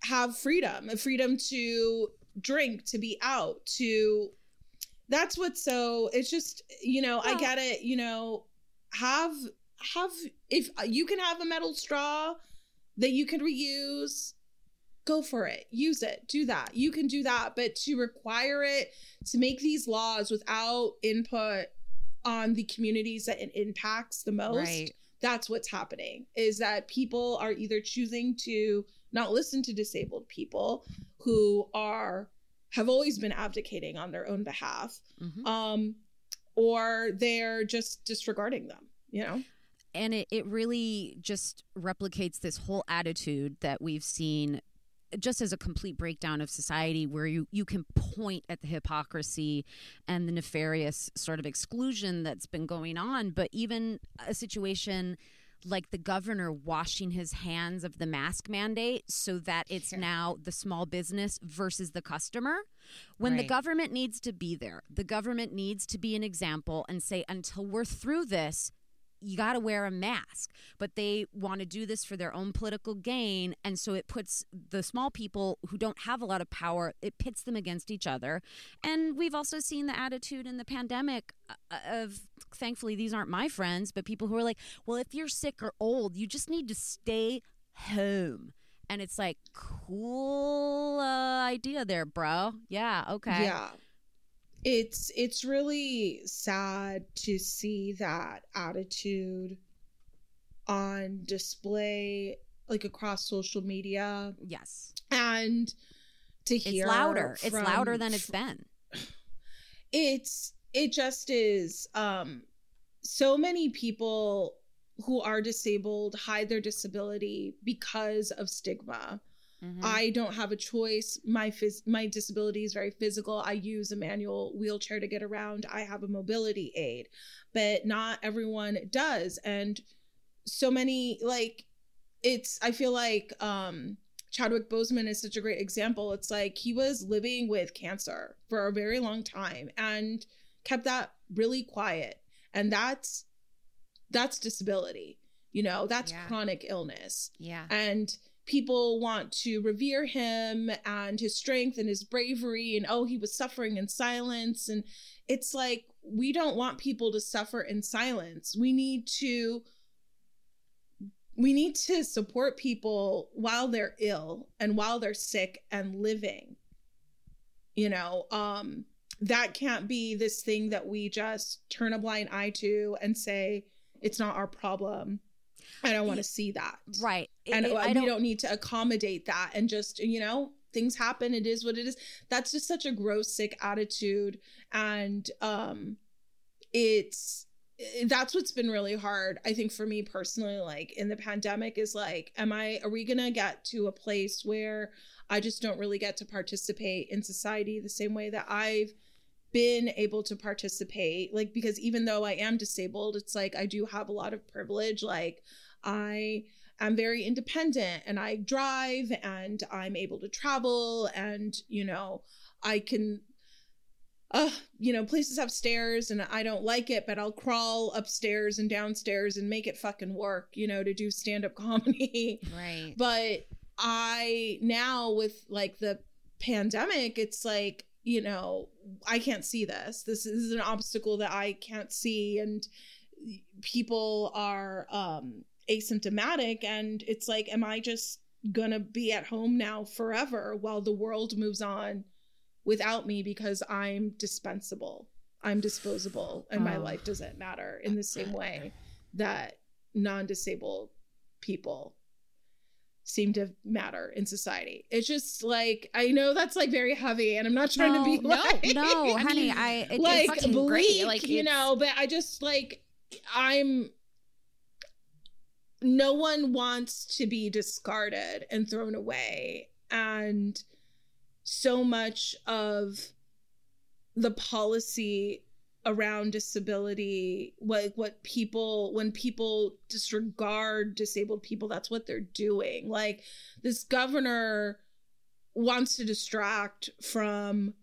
have freedom a freedom to drink to be out to that's what's so it's just you know i get it you know have have if you can have a metal straw that you can reuse go for it use it do that you can do that but to require it to make these laws without input on the communities that it impacts the most Right. that's what's happening is that people are either choosing to not listen to disabled people who are have always been abdicating on their own behalf Mhm. um or they're just disregarding them you know and it, it really just replicates this whole attitude that we've seen just as a complete breakdown of society where you, you can point at the hypocrisy and the nefarious sort of exclusion that's been going on. But even a situation like the governor washing his hands of the mask mandate so that it's Yeah. now the small business versus the customer. When the government needs to be there the government needs to be an example and say until we're through this you got to wear a mask. But they want to do this for their own political gain. And so it puts the small people who don't have a lot of power, it pits them against each other. And we've also seen the attitude in the pandemic uh, of, thankfully, these aren't my friends, but people who are like, well, if you're sick or old, you just need to stay home. And it's like, cool uh, idea there, bro. Yeah, okay. Yeah. It's it's really sad to see that attitude on display like across social media Yes. and to hear It's louder. It's louder than it's been. it's it just is um so many people who are disabled hide their disability because of stigma Mhm. I don't have a choice. My phys- my disability is very physical. I use a manual wheelchair to get around. I have a mobility aid, but not everyone does. And so many like it's I feel like um Chadwick Boseman is such a great example. It's like he was living with cancer for a very long time and kept that really quiet. And that's that's disability. You know, that's Yeah. chronic illness yeah. and people want to revere him and his strength and his bravery and oh he was suffering in silence. And it's like we don't want people to suffer in silence. We need to we need to support people while they're ill and while they're sick and living. You know um that can't be this thing that we just turn a blind eye to and say it's not our problem i don't want to see that Right. It- and it- I we don't- don't need to accommodate that and just you know things happen it is what it is that's just such a gross sick attitude and um it's eh, that's what's been really hard i think for me personally like in the pandemic is like am i are we gonna get to a place where i just don't really get to participate in society the same way that i've been able to participate like because even though i am disabled it's like i do have a lot of privilege like i am very independent and i drive and i'm able to travel and you know i can uh, you know, places have stairs and I don't like it, but I'll crawl upstairs and downstairs and make it fucking work, you know, to do stand up comedy. Right. But I now with like the pandemic, it's like, you know, I can't see this. This is an obstacle that I can't see and people are um asymptomatic and it's like am I just going to be at home now forever while the world moves on without me because I'm dispensable. I'm disposable and my Oh. life doesn't matter in the same way that non-disabled people seem to matter in society. It's just like I know that's like very heavy and I'm not trying to be No, like no, honey. I it, like it's, fucking great, like, you know, but I just like I'm no one wants to be discarded and thrown away and so much of the policy around disability what what people when people disregard disabled people that's what they're doing. Like this governor wants to distract from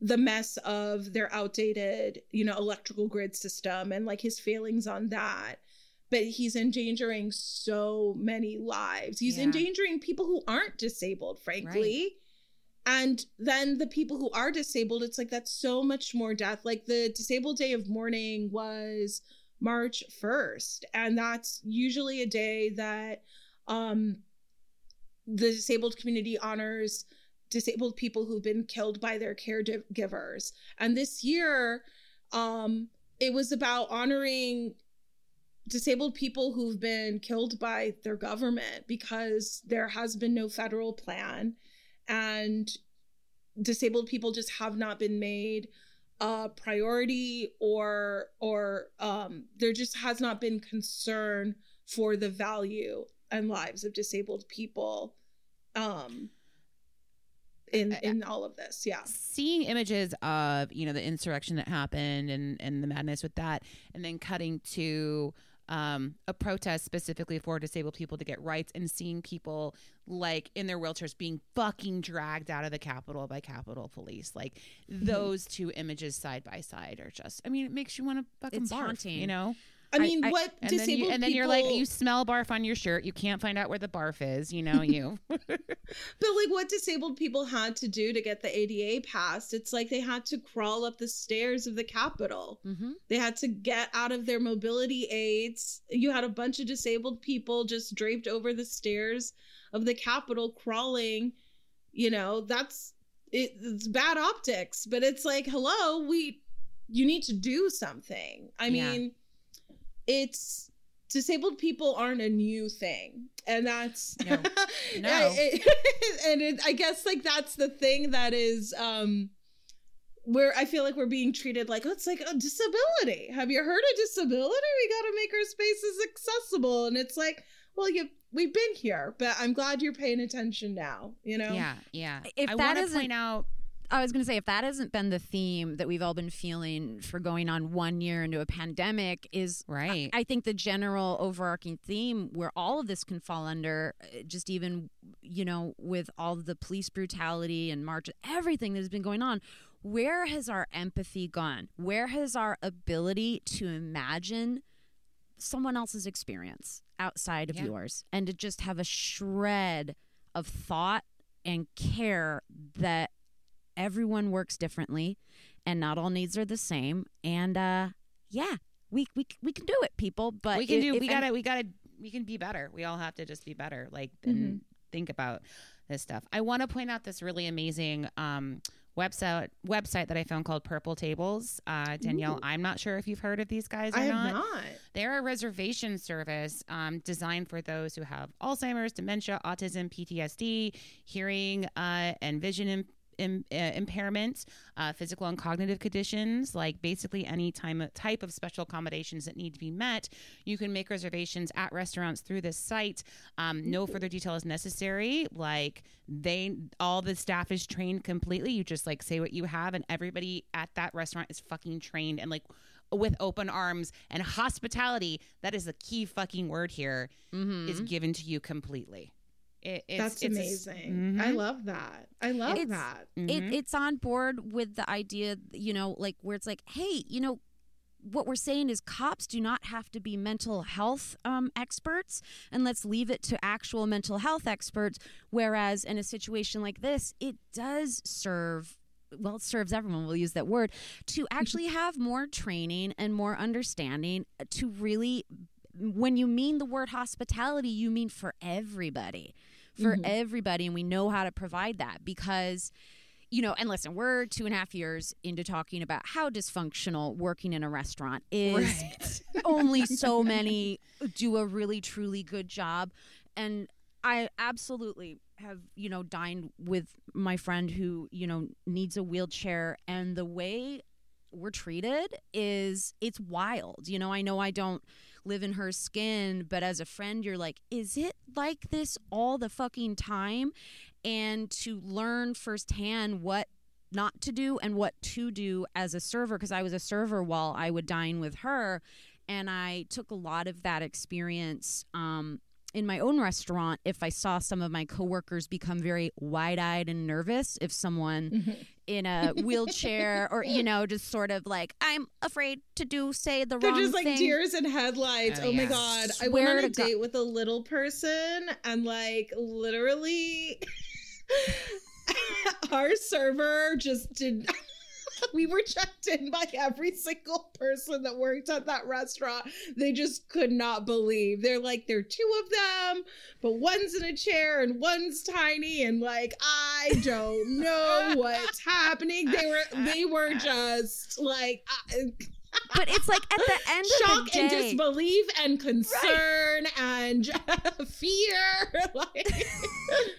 the mess of their outdated you know electrical grid system and like his failings on that. But he's endangering so many lives. He's Yeah. endangering people who aren't disabled frankly and then the people who are disabled it's like that's so much more death. Like the disabled day of mourning was march 1st and that's usually a day that um the disabled community honors disabled people who've been killed by their caregivers. And this year um it was about honoring disabled people who've been killed by their government because there has been no federal plan and disabled people just have not been made a priority or or um there just has not been concern for the value and lives of disabled people um in in all of this. Yeah. Seeing images of you know the insurrection that happened and and the madness with that and then cutting to um, a protest specifically for disabled people to get rights and seeing people like in their wheelchairs being fucking dragged out of the capitol by capitol police like Mm-hmm. those two images side by side are just i mean it makes you want to fucking It's barf haunting. you know i mean I- what then, disabled you, and then you're like you smell barf on your shirt you can't find out where the barf is you know you But like what disabled people had to do to get the ADA passed, it's like they had to crawl up the stairs of the Capitol. Mhm. They had to get out of their mobility aids. You had a bunch of disabled people just draped over the stairs of the Capitol crawling. You know, that's it, it's bad optics, but it's like, hello, we you need to do something. I Yeah. mean, it's disabled people aren't a new thing. And that's No. No. it- and it, I guess like that's the thing that is um we're I feel like we're being treated like oh, it's like a disability. Have you heard of disability? We got to make our spaces accessible, and it's like, well, you we've been here, but I'm glad you're paying attention now. You know? Yeah, yeah. If I that want to point out. I was going to say, if that hasn't been the theme that we've all been feeling for going on one year into a pandemic, is Right. I think the general overarching theme where all of this can fall under, uh, just even, you know, with all the police brutality and march, everything that has been going on, where has our empathy gone? Where has our ability to imagine someone else's experience outside of Yeah. yours and to just have a shred of thought and care that everyone works differently and not all needs are the same and uh yeah we we, we can do it people but we can i- do. if We gotta. We gotta. We can be better. We all have to just be better. Like and Mm-hmm. think about this stuff. I want to point out this really amazing um, website website that I found called Purple Tables. Uh, Danielle, I'm not sure if you've heard of these guys or I not. not. They're a reservation service um, designed for those who have Alzheimer's, dementia, autism, PTSD, hearing uh, and vision im- uh, impairment, uh, physical and cognitive conditions, like basically any time, type of special accommodations that need to be met. You can make reservations at restaurants through this site. Um, no further detail is necessary. Like they, all the staff is trained completely. You just like say what you have, and everybody at that restaurant is fucking trained and like with open arms and hospitality that is the key fucking word here is given to you completely it, it's, That's it's a s- amazing. I love that. I love It's- that. it, Mhm. it's on board with the idea you know like where it's like hey you know what we're saying is cops do not have to be mental health um, experts and let's leave it to actual mental health experts whereas in a situation like this it does serve well it serves everyone we'll use that word to actually have more training and more understanding to really when you mean the word hospitality you mean for everybody for mm-hmm. everybody and we know how to provide that because you know, and listen, we're two and a half years into talking about how dysfunctional working in a restaurant is. Only so many do a really, truly good job. And I absolutely have, you know, dined with my friend who, you know, needs a wheelchair. And the way we're treated is it's wild. You know, I know I don't live in her skin, but as a friend, you're like, is it like this all the fucking time? And to learn firsthand what not to do and what to do as a server, because I was a server while I would dine with her. And I took a lot of that experience um, in my own restaurant if I saw some of my coworkers become very wide eyed and nervous if someone mm-hmm. in a wheelchair or, you know, just sort of like, I'm afraid to do, say the They're wrong just like thing. deers in headlights. Oh, Oh, my yeah. god. I Swear went on to a God. date with a little person and like literally our server just did we were checked in by every single person that worked at that restaurant. They just could not believe. They're like, there are two of them, but one's in a chair and one's tiny, and like, I don't know what's happening. They were they were just like I, but it's like at the end of shock the and disbelief and concern and fear. like,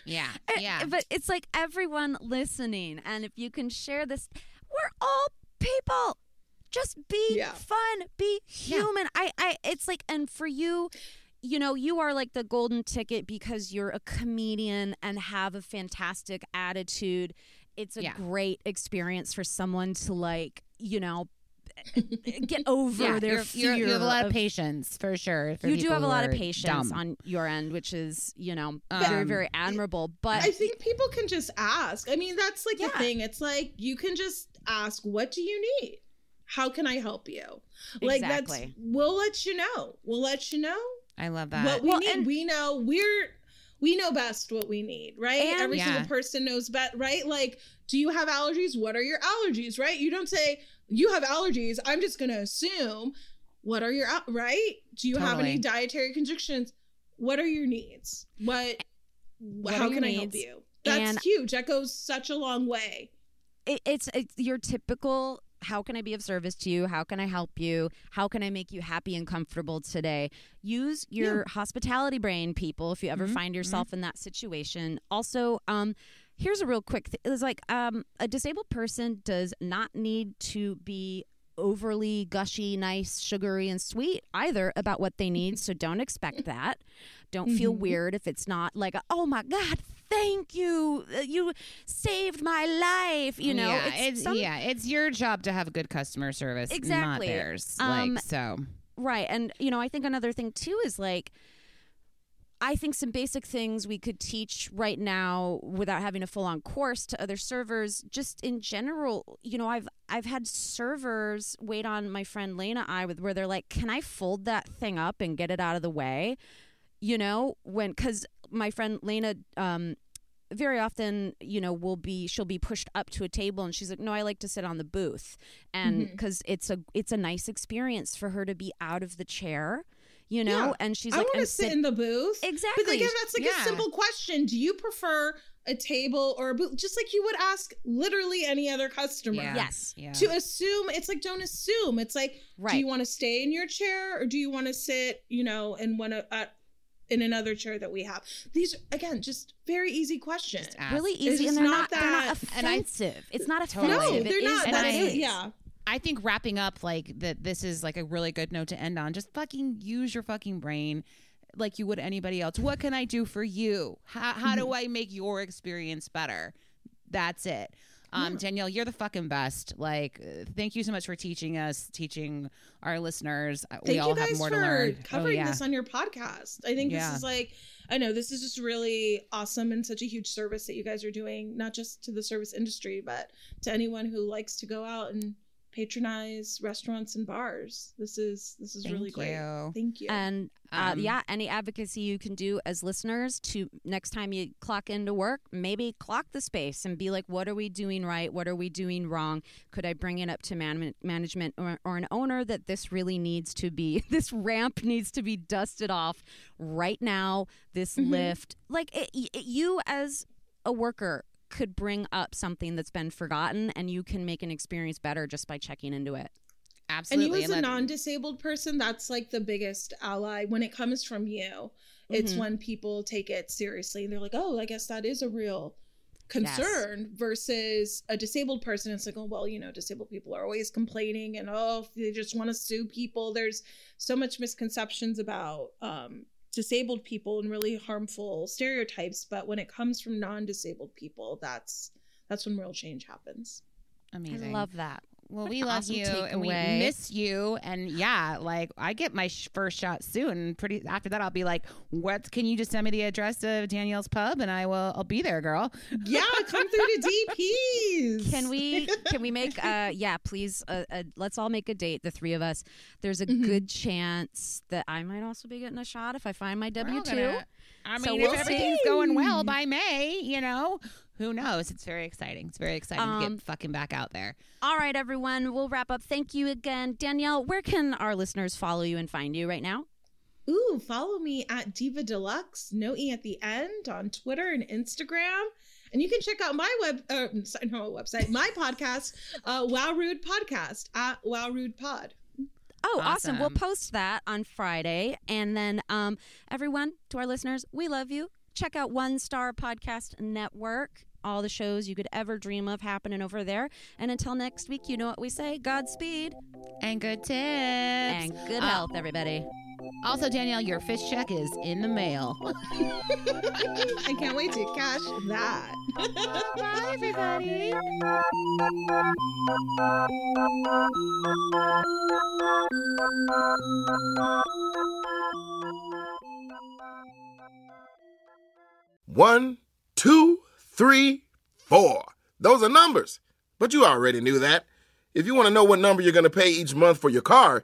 yeah Uh, yeah But it's like everyone listening, and if you can share this, we're all people. Just be Yeah. fun, be human. I, I, it's like, and for you, you know, you are like the golden ticket because you're a comedian and have a fantastic attitude. It's a Yeah. great experience for someone to like, you know, get over yeah, their you're- you have a lot of of- patience for sure for you do have a lot of patience dumb. on your end, which is, you know, very, Um, very admirable. But I think people can just ask. I mean, that's like Yeah. the thing. It's like you can just ask, "What do you need? How can I help you?" Like Exactly. that's we'll let you know. We'll let you know i love that what we Well, need. and- we know we're we know best what we need, right? And- Every Yeah. single person knows best, right? Like, do you have allergies? What are your allergies, right? You don't say you have allergies. I'm just going to assume what are your right? Do you have any dietary constrictions? What are your needs? What, What how are your can I help you? That's And- huge. That goes such a long way. It, it's it's your typical how can i be of service to you how can i help you how can i make you happy and comfortable today use your hospitality brain people if you ever Mhm, find yourself in that situation also um here's a real quick thing. It's like um, a disabled person does not need to be overly gushy, nice, sugary, and sweet either about what they need. so don't expect that. Don't feel Mhm. weird if it's not like, a, oh my God, thank you. Uh, You saved my life. You know, yeah, it's, some- yeah, it's your job to have good customer service, Exactly. not theirs. Um, like so. Right. And, you know, I think another thing too is like, I think some basic things we could teach right now without having a full on course to other servers. Just in general, you know, I've I've had servers wait on my friend Lena I with where they're like, "Can I fold that thing up and get it out of the way?" You know, when because my friend Lena um, very often, you know, will be she'll be pushed up to a table and she's like, "No, I like to sit on the booth." And Mhm. cuz it's a it's a nice experience for her to be out of the chair, you know? Yeah. And she's I like, i want to sit in the booth. Exactly. But again, that's like Yeah. a simple question. Do you prefer a table or a booth? Just like you would ask literally any other customer. Yeah. Yes. Yeah. To assume, it's like don't assume. It's like, do you want to stay in your chair or do you want to sit, you know, in one of uh, in another chair that we have? These again, just very easy questions. Just really easy just and they're not not, they're not that- and I- offensive. it's not Totally. offensive. No, they're is not. what That's it it. is. Yeah. I think wrapping up like that this is like a really good note to end on. Just fucking use your fucking brain like you would anybody else. What can I do for you? How how do mm-hmm. I make your experience better? That's it. Um, Danielle, you're the fucking best. Like, uh, thank you so much for teaching us, teaching our listeners. Uh, we all have more to learn. covering oh, yeah. this on your podcast. I think Yeah. this is like, I know this is just really awesome and such a huge service that you guys are doing, not just to the service industry, but to anyone who likes to go out and patronize restaurants and bars. This is this is Thank really great. Thank you. And uh, Um, yeah, any advocacy you can do as listeners to next time you clock into work, maybe clock the space and be like, what are we doing right? What are we doing wrong? Could I bring it up to man- management or, or an owner that this really needs to be, this ramp needs to be dusted off right now, this Mhm. lift? Like, it, it, you as a worker could bring up something that's been forgotten and you can make an experience better just by checking into it. Absolutely. And you as a non-disabled person, that's like the biggest ally when it comes from you. It's Mhm. when people take it seriously. And they're like, "Oh, I guess that is a real concern." Versus a disabled person, it's like, "Oh, well, you know, disabled people are always complaining and oh, they just want to sue people." There's so much misconceptions about um, disabled people and really harmful stereotypes. But when it comes from non-disabled people, that's that's when real change happens. Amazing. I love that well, we love awesome you and we miss you. And yeah, like I get my sh- first shot soon. Pretty after that, I'll be like, what can you just send me the address of Danielle's pub? And I will, I'll be there, girl. Yeah. Come through to DP's. Can we, can we make, uh, yeah, please, uh, uh, let's all make a date. The three of us, there's a mm-hmm. good chance that I might also be getting a shot if I find my W2. I mean, so we'll if everything's see. going well by May, you know, who knows? It's very exciting. It's very exciting um, to get um, fucking back out there. All right, everyone. We'll wrap up. Thank you again, Danielle. Where can our listeners follow you and find you right now? Ooh, follow me at Diva Delux, no E at the end, on Twitter and Instagram. And you can check out my web, uh, sorry, no, website, my podcast, uh, Wow Rude Podcast at Wow Rude Pod. Oh, awesome. We'll post that on Friday. And then, um, everyone, to our listeners, we love you. Check out One Star Podcast Network. All the shows you could ever dream of happening over there. And until next week, you know what we say Godspeed And good tips. and good Uh, health, everybody. Also, Danielle, your fish check is in the mail. I can't wait to cash that. Bye, everybody. One, two, three, four. Those are numbers. But you already knew that. If you want to know what number you're going to pay each month for your car,